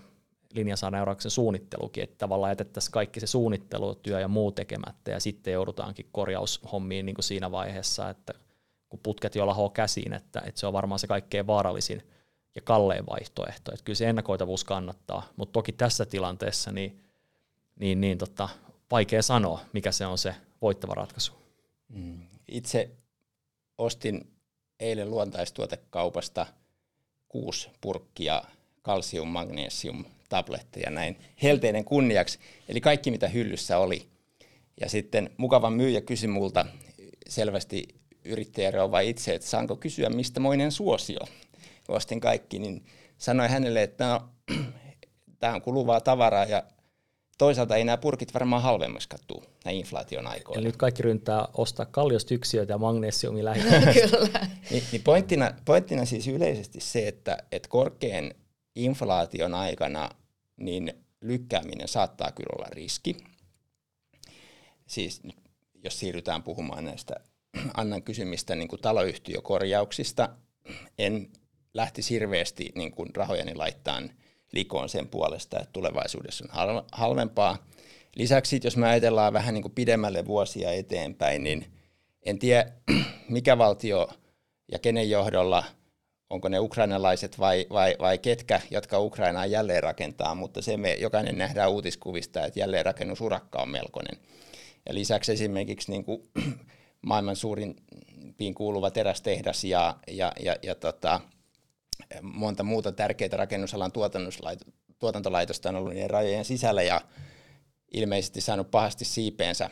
linjasaneurauksen suunnittelukin, että tavallaan jätettäisiin kaikki se suunnittelutyö ja muu tekemättä ja sitten joudutaankin korjaushommiin niin kuin siinä vaiheessa, että kun putket jo lahoo käsiin, että, että se on varmaan se kaikkein vaarallisin ja kallein vaihtoehto. Että kyllä se ennakoitavuus kannattaa, mutta toki tässä tilanteessa niin, niin, niin tota, vaikea sanoa, mikä se on se voittava ratkaisu. Mm. Itse ostin eilen luontaistuotekaupasta kuusi purkkia kalsium, magnesium, tabletteja näin helteiden kunniaksi. Eli kaikki mitä hyllyssä oli. Ja sitten mukava myyjä kysyi multa selvästi yrittäjärouva itse, että saanko kysyä mistä moinen suosio. Ostin kaikki, niin sanoin hänelle, että no, tämä on kuluvaa tavaraa ja toisaalta ei nämä purkit varmaan halvemmaksi tuu näin inflaation aikoina. Eli nyt kaikki ryntää ostaa kalliostyksiöitä ja magnesiumi Kyllä. niin, niin pointtina, pointtina siis yleisesti se, että, että korkean inflaation aikana niin lykkääminen saattaa kyllä olla riski. Siis jos siirrytään puhumaan näistä Annan kysymistä niin kuin taloyhtiökorjauksista, en lähti hirveästi niin kuin rahojani laittaa likoon sen puolesta, että tulevaisuudessa on halvempaa. Lisäksi jos me ajatellaan vähän niin kuin pidemmälle vuosia eteenpäin, niin en tiedä mikä valtio ja kenen johdolla, onko ne ukrainalaiset vai, vai, vai ketkä, jotka Ukrainaa jälleen rakentaa, mutta se me jokainen nähdään uutiskuvista, että jälleenrakennusurakka on melkoinen. Ja lisäksi esimerkiksi niin kuin maailman suurimpiin kuuluva terästehdas ja, ja, ja, ja tota, monta muuta tärkeitä rakennusalan tuotantolaitosta on ollut niiden rajojen sisällä ja ilmeisesti saanut pahasti siipeensä.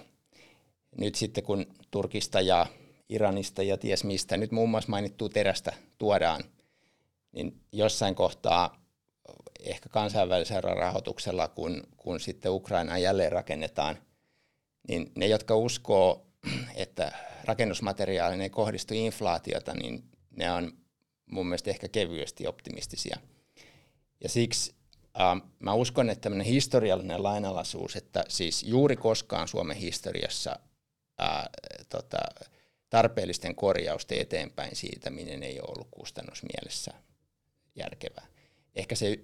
Nyt sitten kun Turkista ja Iranista ja ties mistä, nyt muun muassa mainittuu terästä tuodaan, niin jossain kohtaa ehkä kansainvälisellä rahoituksella, kun, kun sitten Ukraina jälleen rakennetaan, niin ne, jotka uskoo, että rakennusmateriaalinen ei kohdistu inflaatiota, niin ne on mun mielestä ehkä kevyesti optimistisia. Ja siksi äh, mä uskon, että tämmöinen historiallinen lainalaisuus, että siis juuri koskaan Suomen historiassa äh, tota, tarpeellisten korjausten eteenpäin siitäminen ei ole ollut kustannusmielessä järkevää. Ehkä se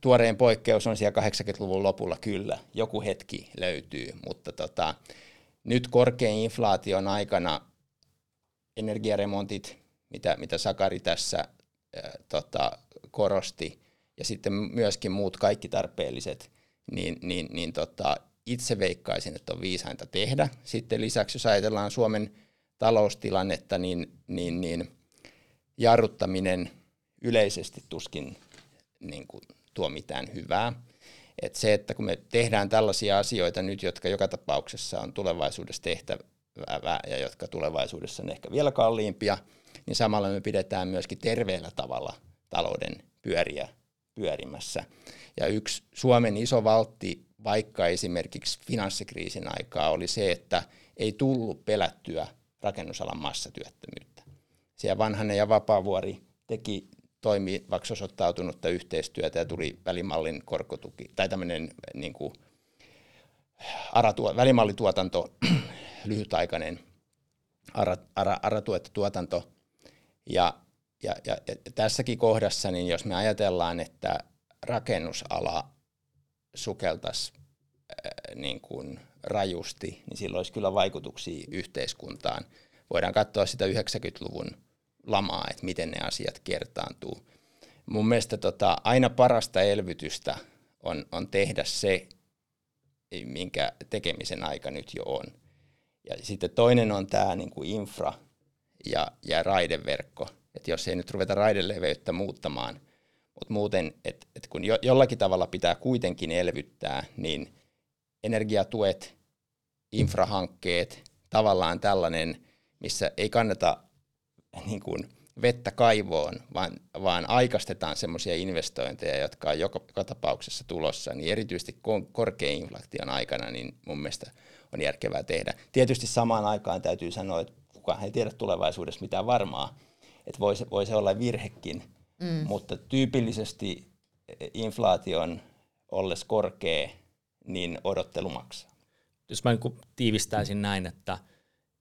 tuoreen poikkeus on siellä 80-luvun lopulla kyllä, joku hetki löytyy, mutta tota, nyt korkean inflaation aikana energiaremontit, mitä, mitä Sakari tässä ää, tota, korosti, ja sitten myöskin muut kaikki tarpeelliset, niin, niin, niin tota, itse veikkaisin, että on viisainta tehdä. Sitten lisäksi, jos ajatellaan Suomen taloustilannetta, niin, niin, niin jarruttaminen yleisesti tuskin niin kuin, tuo mitään hyvää. Et se, että kun me tehdään tällaisia asioita nyt, jotka joka tapauksessa on tulevaisuudessa tehtävää ja jotka tulevaisuudessa on ehkä vielä kalliimpia, niin samalla me pidetään myöskin terveellä tavalla talouden pyöriä pyörimässä. Ja yksi Suomen iso valtti, vaikka esimerkiksi finanssikriisin aikaa, oli se, että ei tullut pelättyä rakennusalan massatyöttömyyttä. Siellä Vanhanen ja Vapaavuori teki toimi vaikka osoittautunutta yhteistyötä ja tuli välimallin korkotuki tai tämmöinen niin kuin, aratuo, välimallituotanto, lyhytaikainen ara, ara, aratuettu tuotanto. Ja, ja, ja, ja tässäkin kohdassa, niin jos me ajatellaan, että rakennusala sukeltaisi äh, niin kuin rajusti, niin sillä olisi kyllä vaikutuksia yhteiskuntaan. Voidaan katsoa sitä 90-luvun lamaa, että miten ne asiat kertaantuu. Mun mielestä tota, aina parasta elvytystä on, on tehdä se, minkä tekemisen aika nyt jo on. Ja sitten toinen on tämä niin kuin infra ja, ja raideverkko. Että jos ei nyt ruveta raideleveyttä muuttamaan, mutta muuten, että et kun jo, jollakin tavalla pitää kuitenkin elvyttää, niin energiatuet, infrahankkeet, tavallaan tällainen, missä ei kannata niin kuin vettä kaivoon, vaan, vaan aikastetaan semmoisia investointeja, jotka on joka, joka tapauksessa tulossa, niin erityisesti korkean inflaation aikana niin mun mielestä on järkevää tehdä. Tietysti samaan aikaan täytyy sanoa, että kukaan ei tiedä tulevaisuudessa mitään varmaa, että voisi, voisi olla virhekin, mm. mutta tyypillisesti inflaation olles korkea, niin odottelu maksaa. Jos mä niin tiivistäisin näin, että,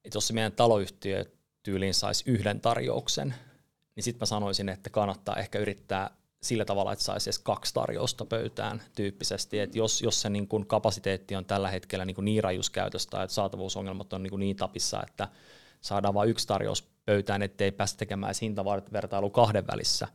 että jos se meidän taloyhtiö tyyliin saisi yhden tarjouksen, niin sitten mä sanoisin, että kannattaa ehkä yrittää sillä tavalla, että saisi edes kaksi tarjousta pöytään tyyppisesti, että jos, jos se niin kuin kapasiteetti on tällä hetkellä niin, kuin niin rajuskäytössä tai että saatavuusongelmat on niin, niin tapissa, että saadaan vain yksi tarjous pöytään, ettei päästä tekemään hintavertailu kahden välissä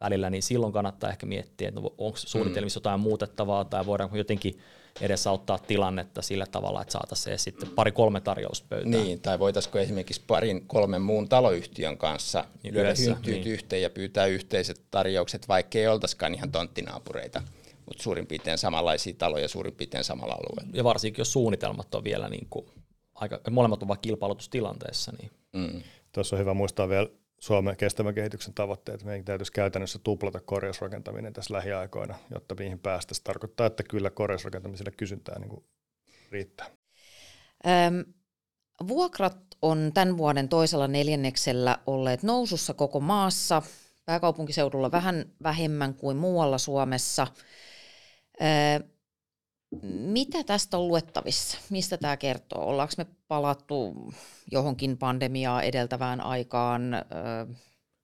välillä, niin silloin kannattaa ehkä miettiä, että onko suunnitelmissa jotain muutettavaa tai voidaanko jotenkin edesauttaa tilannetta sillä tavalla, että saataisiin sitten pari-kolme tarjouspöytää. Niin, tai voitaisiko esimerkiksi parin kolmen muun taloyhtiön kanssa niin lyödä hynttyyt niin. yhteen ja pyytää yhteiset tarjoukset, vaikka ei oltaisikaan ihan tonttinaapureita, mutta suurin piirtein samanlaisia taloja suurin piirtein samalla alueella. Ja varsinkin jos suunnitelmat on vielä niin kuin aika, molemmat ovat kilpailutustilanteessa. Niin. Mm. Tuossa on hyvä muistaa vielä Suomen kestävän kehityksen tavoitteet. Meidän täytyisi käytännössä tuplata korjausrakentaminen tässä lähiaikoina, jotta mihin päästä. Se tarkoittaa, että kyllä korjausrakentamiselle kysyntää niin kuin riittää. Öm, vuokrat on tämän vuoden toisella neljänneksellä olleet nousussa koko maassa. Pääkaupunkiseudulla vähän vähemmän kuin muualla Suomessa. Öö, mitä tästä on luettavissa? Mistä tämä kertoo? Ollaanko me palattu johonkin pandemiaa edeltävään aikaan? Niin,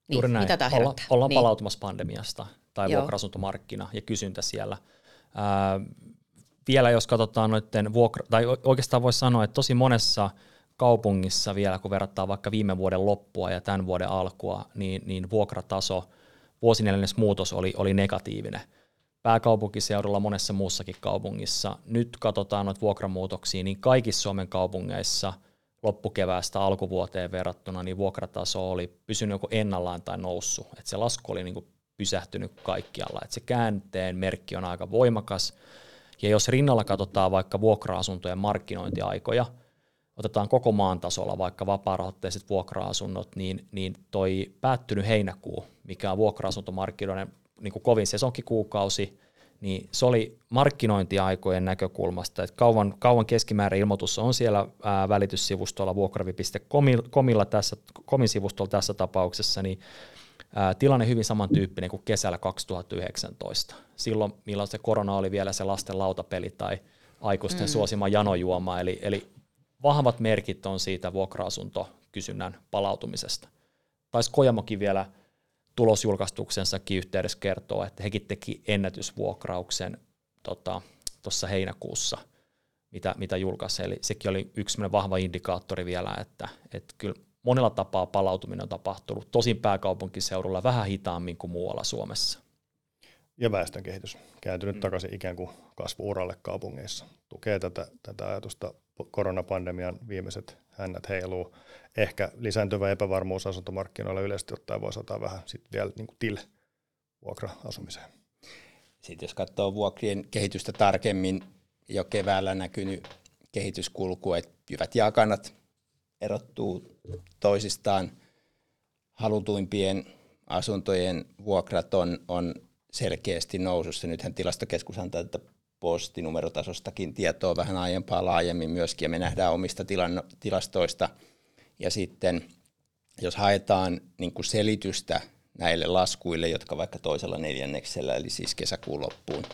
Juuri näin. Mitä tämä Olla, ollaan niin. palautumassa pandemiasta tai vuokra-asuntomarkkina ja kysyntä siellä. Ää, vielä jos katsotaan noiden vuokra, tai oikeastaan voisi sanoa, että tosi monessa kaupungissa vielä, kun verrataan vaikka viime vuoden loppua ja tämän vuoden alkua, niin, niin vuokrataso, vuosineljännes muutos oli, oli negatiivinen – pääkaupunkiseudulla, monessa muussakin kaupungissa. Nyt katsotaan noita vuokramuutoksia, niin kaikissa Suomen kaupungeissa loppukeväästä alkuvuoteen verrattuna niin vuokrataso oli pysynyt joko ennallaan tai noussut. Et se lasku oli niin pysähtynyt kaikkialla. Et se käänteen merkki on aika voimakas. Ja jos rinnalla katsotaan vaikka vuokra-asuntojen markkinointiaikoja, otetaan koko maan tasolla vaikka vapaarahoitteiset vuokra-asunnot, niin, niin toi päättynyt heinäkuu, mikä on vuokra-asuntomarkkinoiden niin kuin kovin sesonkikuukausi, niin se oli markkinointiaikojen näkökulmasta, että kauan, kauan keskimäärin ilmoitus on siellä ää, välityssivustolla vuokravi.comilla tässä, komin sivustolla tässä tapauksessa, niin ää, tilanne hyvin samantyyppinen kuin kesällä 2019. Silloin, milloin se korona oli vielä se lasten lautapeli tai aikuisten mm. suosima janojuoma, eli, eli vahvat merkit on siitä vuokra-asuntokysynnän palautumisesta. Taisi Kojamokin vielä – tulosjulkaistuksensakin yhteydessä kertoo, että hekin teki ennätysvuokrauksen tuossa tota, heinäkuussa, mitä, mitä julkaisi. Eli sekin oli yksi vahva indikaattori vielä, että, että kyllä monella tapaa palautuminen on tapahtunut, tosin pääkaupunkiseudulla vähän hitaammin kuin muualla Suomessa. Ja väestön kehitys kääntynyt mm. takaisin ikään kuin kasvuuralle kaupungeissa. Tukee tätä, tätä ajatusta koronapandemian viimeiset hännät heiluu. Ehkä lisääntyvä epävarmuus asuntomarkkinoilla yleisesti ottaen voisi ottaa vähän sitten vielä niin til vuokra-asumiseen. Sitten jos katsoo vuokrien kehitystä tarkemmin, jo keväällä näkynyt kehityskulku, että jyvät ja kannat erottuu toisistaan. Halutuimpien asuntojen vuokrat on, on selkeästi nousussa. Nythän tilastokeskus antaa tätä postinumerotasostakin tietoa vähän aiempaa laajemmin myöskin, ja me nähdään omista tilan, tilastoista. Ja sitten jos haetaan niin kuin selitystä näille laskuille, jotka vaikka toisella neljänneksellä, eli siis kesäkuun loppuun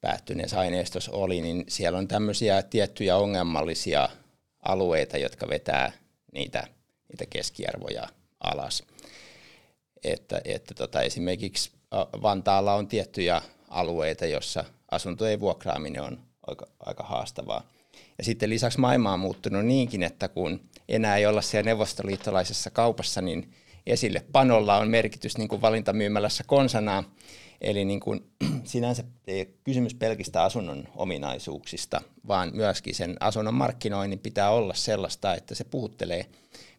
päättyneessä aineistossa oli, niin siellä on tämmöisiä tiettyjä ongelmallisia alueita, jotka vetää niitä, niitä keskiarvoja alas. Että, että tota, esimerkiksi Vantaalla on tiettyjä alueita, jossa asuntojen vuokraaminen on aika, aika haastavaa. Ja sitten lisäksi maailma on muuttunut niinkin, että kun enää ei olla siellä neuvostoliittolaisessa kaupassa, niin esille panolla on merkitys niin kuin valintamyymälässä konsana. Eli niin kuin, sinänsä ei ole kysymys pelkistä asunnon ominaisuuksista, vaan myöskin sen asunnon markkinoinnin pitää olla sellaista, että se puhuttelee,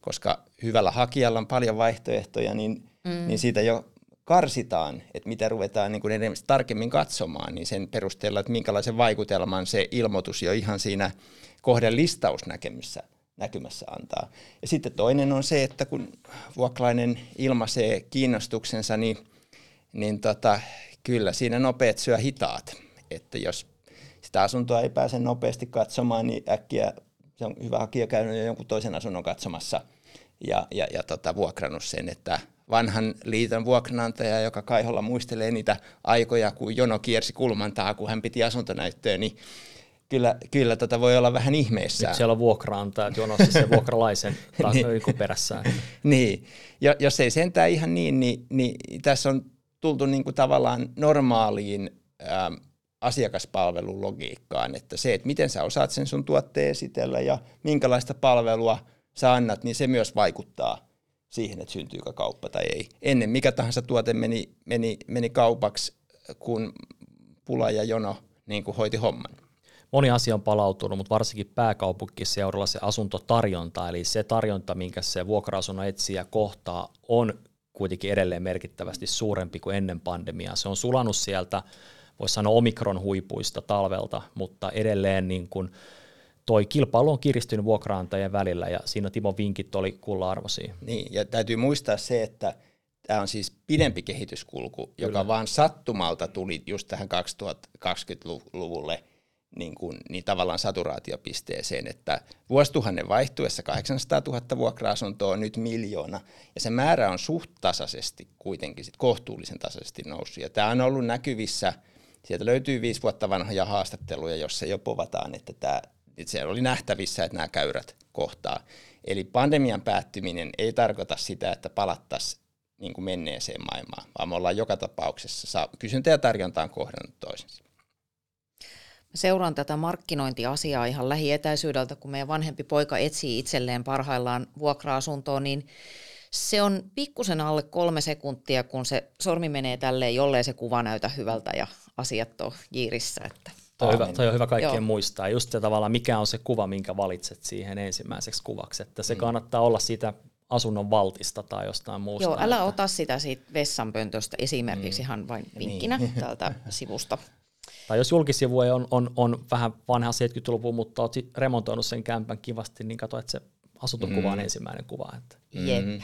koska hyvällä hakijalla on paljon vaihtoehtoja, niin, mm. niin siitä jo karsitaan, että mitä ruvetaan niin kuin tarkemmin katsomaan, niin sen perusteella, että minkälaisen vaikutelman se ilmoitus jo ihan siinä kohden listausnäkymässä näkymässä antaa. Ja sitten toinen on se, että kun vuokralainen ilmaisee kiinnostuksensa, niin, niin tota, kyllä siinä nopeat syö hitaat. Että jos sitä asuntoa ei pääse nopeasti katsomaan, niin äkkiä se on hyvä hakija käynyt jo jonkun toisen asunnon katsomassa ja, ja, ja tota, vuokrannut sen, että vanhan liiton vuokranantaja, joka Kaiholla muistelee niitä aikoja, kun jono kiersi kulman taa, kun hän piti asuntonäyttöä, niin kyllä, kyllä tota voi olla vähän ihmeessä. Nyt siellä on vuokraantajat jonossa se vuokralaisen niin. perässä. niin, ja, jos ei sentään ihan niin, niin, niin tässä on tultu niin kuin tavallaan normaaliin ähm, asiakaspalvelun logiikkaan, että se, että miten sä osaat sen sun tuotteen esitellä ja minkälaista palvelua sä annat, niin se myös vaikuttaa siihen, että syntyykö kauppa tai ei. Ennen mikä tahansa tuote meni, meni, meni kaupaksi, kun pula ja jono niin kuin hoiti homman. Moni asia on palautunut, mutta varsinkin pääkaupunkiseudulla se asuntotarjonta, eli se tarjonta, minkä se vuokra-asunnon etsijä kohtaa, on kuitenkin edelleen merkittävästi suurempi kuin ennen pandemiaa. Se on sulanut sieltä, voisi sanoa omikron huipuista talvelta, mutta edelleen niin kuin toi kilpailu on kiristynyt vuokraantajien välillä ja siinä Timo vinkit oli kulla-arvoisia. Niin, ja täytyy muistaa se, että tämä on siis pidempi kehityskulku, Kyllä. joka vaan sattumalta tuli just tähän 2020-luvulle niin, kuin, niin tavallaan saturaatiopisteeseen, että vuosituhannen vaihtuessa 800 000 vuokra-asuntoa on nyt miljoona, ja se määrä on suht tasaisesti kuitenkin sit kohtuullisen tasaisesti noussut, ja tämä on ollut näkyvissä, sieltä löytyy viisi vuotta vanhoja haastatteluja, jossa jo povataan, että tämä että siellä oli nähtävissä, että nämä käyrät kohtaa. Eli pandemian päättyminen ei tarkoita sitä, että palattaisiin niin kuin menneeseen maailmaan, vaan me ollaan joka tapauksessa, kysyntä ja tarjonta on kohdannut toisensa. Seuraan tätä markkinointiasiaa ihan lähietäisyydeltä, kun meidän vanhempi poika etsii itselleen parhaillaan vuokra-asuntoa, niin se on pikkusen alle kolme sekuntia, kun se sormi menee tälleen, jollei se kuva näytä hyvältä ja asiat on jiirissä. Että Toi on, hyvä, toi on hyvä kaikkien Joo. muistaa. Just se tavallaan, mikä on se kuva, minkä valitset siihen ensimmäiseksi kuvaksi. Että se mm. kannattaa olla siitä asunnon valtista tai jostain muusta. Joo, älä että... ota sitä siitä vessanpöntöstä esimerkiksi mm. ihan vain vinkkinä niin. täältä sivusta. Tai jos julkisivu on, on, on vähän vanha 70-luvun, mutta olet remontoinut sen kämpän kivasti, niin katso, että se asuntokuva on mm. ensimmäinen kuva. Että. Jep. Mm.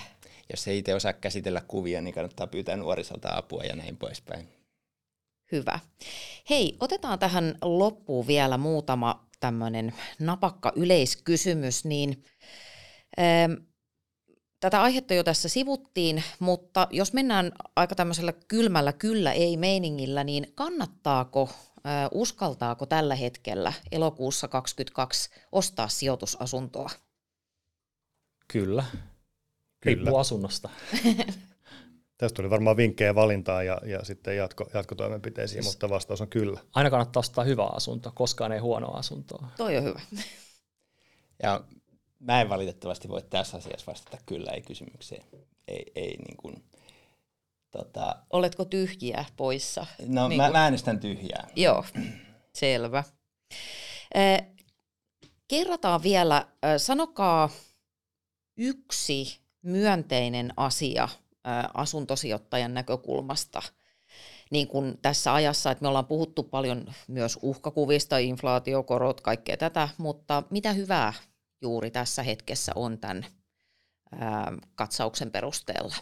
Jos ei itse osaa käsitellä kuvia, niin kannattaa pyytää nuorisolta apua ja näin poispäin. Hyvä. Hei, otetaan tähän loppuun vielä muutama tämmöinen napakka yleiskysymys, niin ähm, Tätä aihetta jo tässä sivuttiin, mutta jos mennään aika tämmöisellä kylmällä kyllä ei meiningillä, niin kannattaako, uskaltaako tällä hetkellä elokuussa 2022 ostaa sijoitusasuntoa? Kyllä. Riippuu Kyllä. asunnosta. Tästä tuli varmaan vinkkejä valintaan ja, ja sitten jatko, jatkotoimenpiteisiin, siis mutta vastaus on kyllä. Aina kannattaa ostaa hyvä asunto, koskaan ei huonoa asuntoa. Toi on hyvä. Ja mä en valitettavasti voi tässä asiassa vastata kyllä ei kysymykseen. Ei, ei niin kuin, tota... Oletko tyhjiä poissa? No niin mä, kuin... mä äänestän tyhjää. Joo, selvä. Eh, kerrataan vielä, sanokaa yksi myönteinen asia asuntosijoittajan näkökulmasta niin kuin tässä ajassa, että me ollaan puhuttu paljon myös uhkakuvista, inflaatiokorot, kaikkea tätä, mutta mitä hyvää juuri tässä hetkessä on tämän katsauksen perusteella?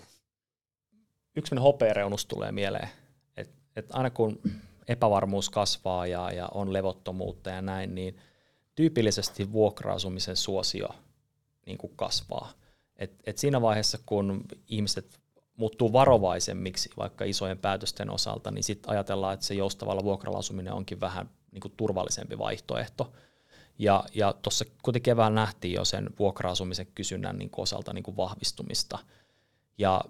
Yksi hopeareunus tulee mieleen, että et aina kun epävarmuus kasvaa ja, ja on levottomuutta ja näin, niin tyypillisesti vuokra-asumisen suosio niin kuin kasvaa. Et, et siinä vaiheessa, kun ihmiset muuttuu varovaisemmiksi vaikka isojen päätösten osalta, niin sitten ajatellaan, että se joustavalla vuokralla onkin vähän niin kuin turvallisempi vaihtoehto. Ja, ja tuossa kuitenkin kevään nähtiin jo sen vuokra-asumisen kysynnän niin kuin osalta niin kuin vahvistumista. Ja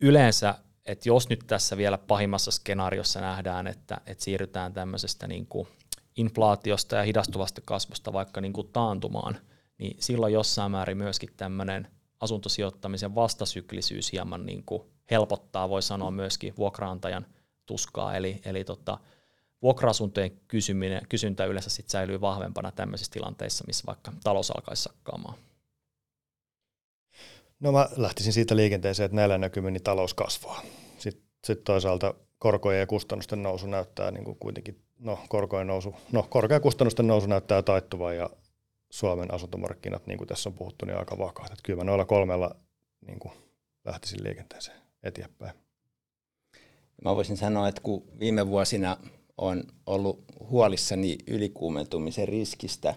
yleensä, että jos nyt tässä vielä pahimmassa skenaariossa nähdään, että, että siirrytään tämmöisestä niin kuin inflaatiosta ja hidastuvasta kasvusta vaikka niin kuin taantumaan, niin silloin jossain määrin myöskin tämmöinen asuntosijoittamisen vastasyklisyys hieman niin kuin helpottaa, voi sanoa myöskin vuokraantajan tuskaa, eli, eli tota, vuokra-asuntojen kysyminen, kysyntä yleensä sit säilyy vahvempana tämmöisissä tilanteissa, missä vaikka talous alkaisi sakkaamaan. No mä lähtisin siitä liikenteeseen, että näillä näkymin niin talous kasvaa. Sitten sit toisaalta korkojen ja kustannusten nousu näyttää niin kuin kuitenkin, no korkojen nousu, no korkean kustannusten nousu näyttää taittuvan ja Suomen asuntomarkkinat, niin kuin tässä on puhuttu, niin aika vakaat. Että kyllä mä noilla kolmella niin kuin lähtisin liikenteeseen eteenpäin. Mä voisin sanoa, että kun viime vuosina on ollut huolissani ylikuumentumisen riskistä,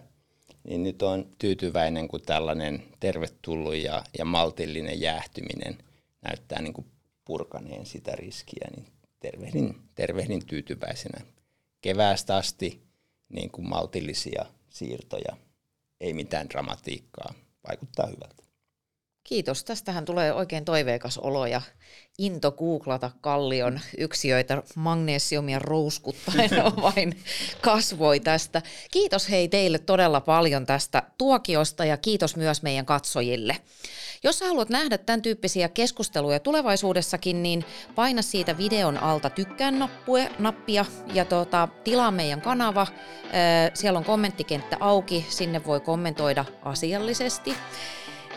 niin nyt on tyytyväinen, kun tällainen tervetullut ja, ja maltillinen jäähtyminen näyttää niin kuin purkaneen sitä riskiä, niin tervehdin, tervehdin tyytyväisenä keväästä asti niin kuin maltillisia siirtoja, ei mitään dramatiikkaa, vaikuttaa hyvältä. Kiitos. Tästähän tulee oikein toiveikas olo ja into googlata kallion yksiöitä magnesiumia rouskuttaen vain kasvoi tästä. Kiitos hei teille todella paljon tästä tuokiosta ja kiitos myös meidän katsojille. Jos haluat nähdä tämän tyyppisiä keskusteluja tulevaisuudessakin, niin paina siitä videon alta tykkään nappue, nappia ja tota, tilaa meidän kanava. Siellä on kommenttikenttä auki, sinne voi kommentoida asiallisesti.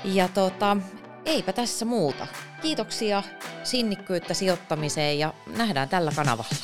Ja tota, eipä tässä muuta. Kiitoksia sinnikkyyttä sijoittamiseen ja nähdään tällä kanavalla.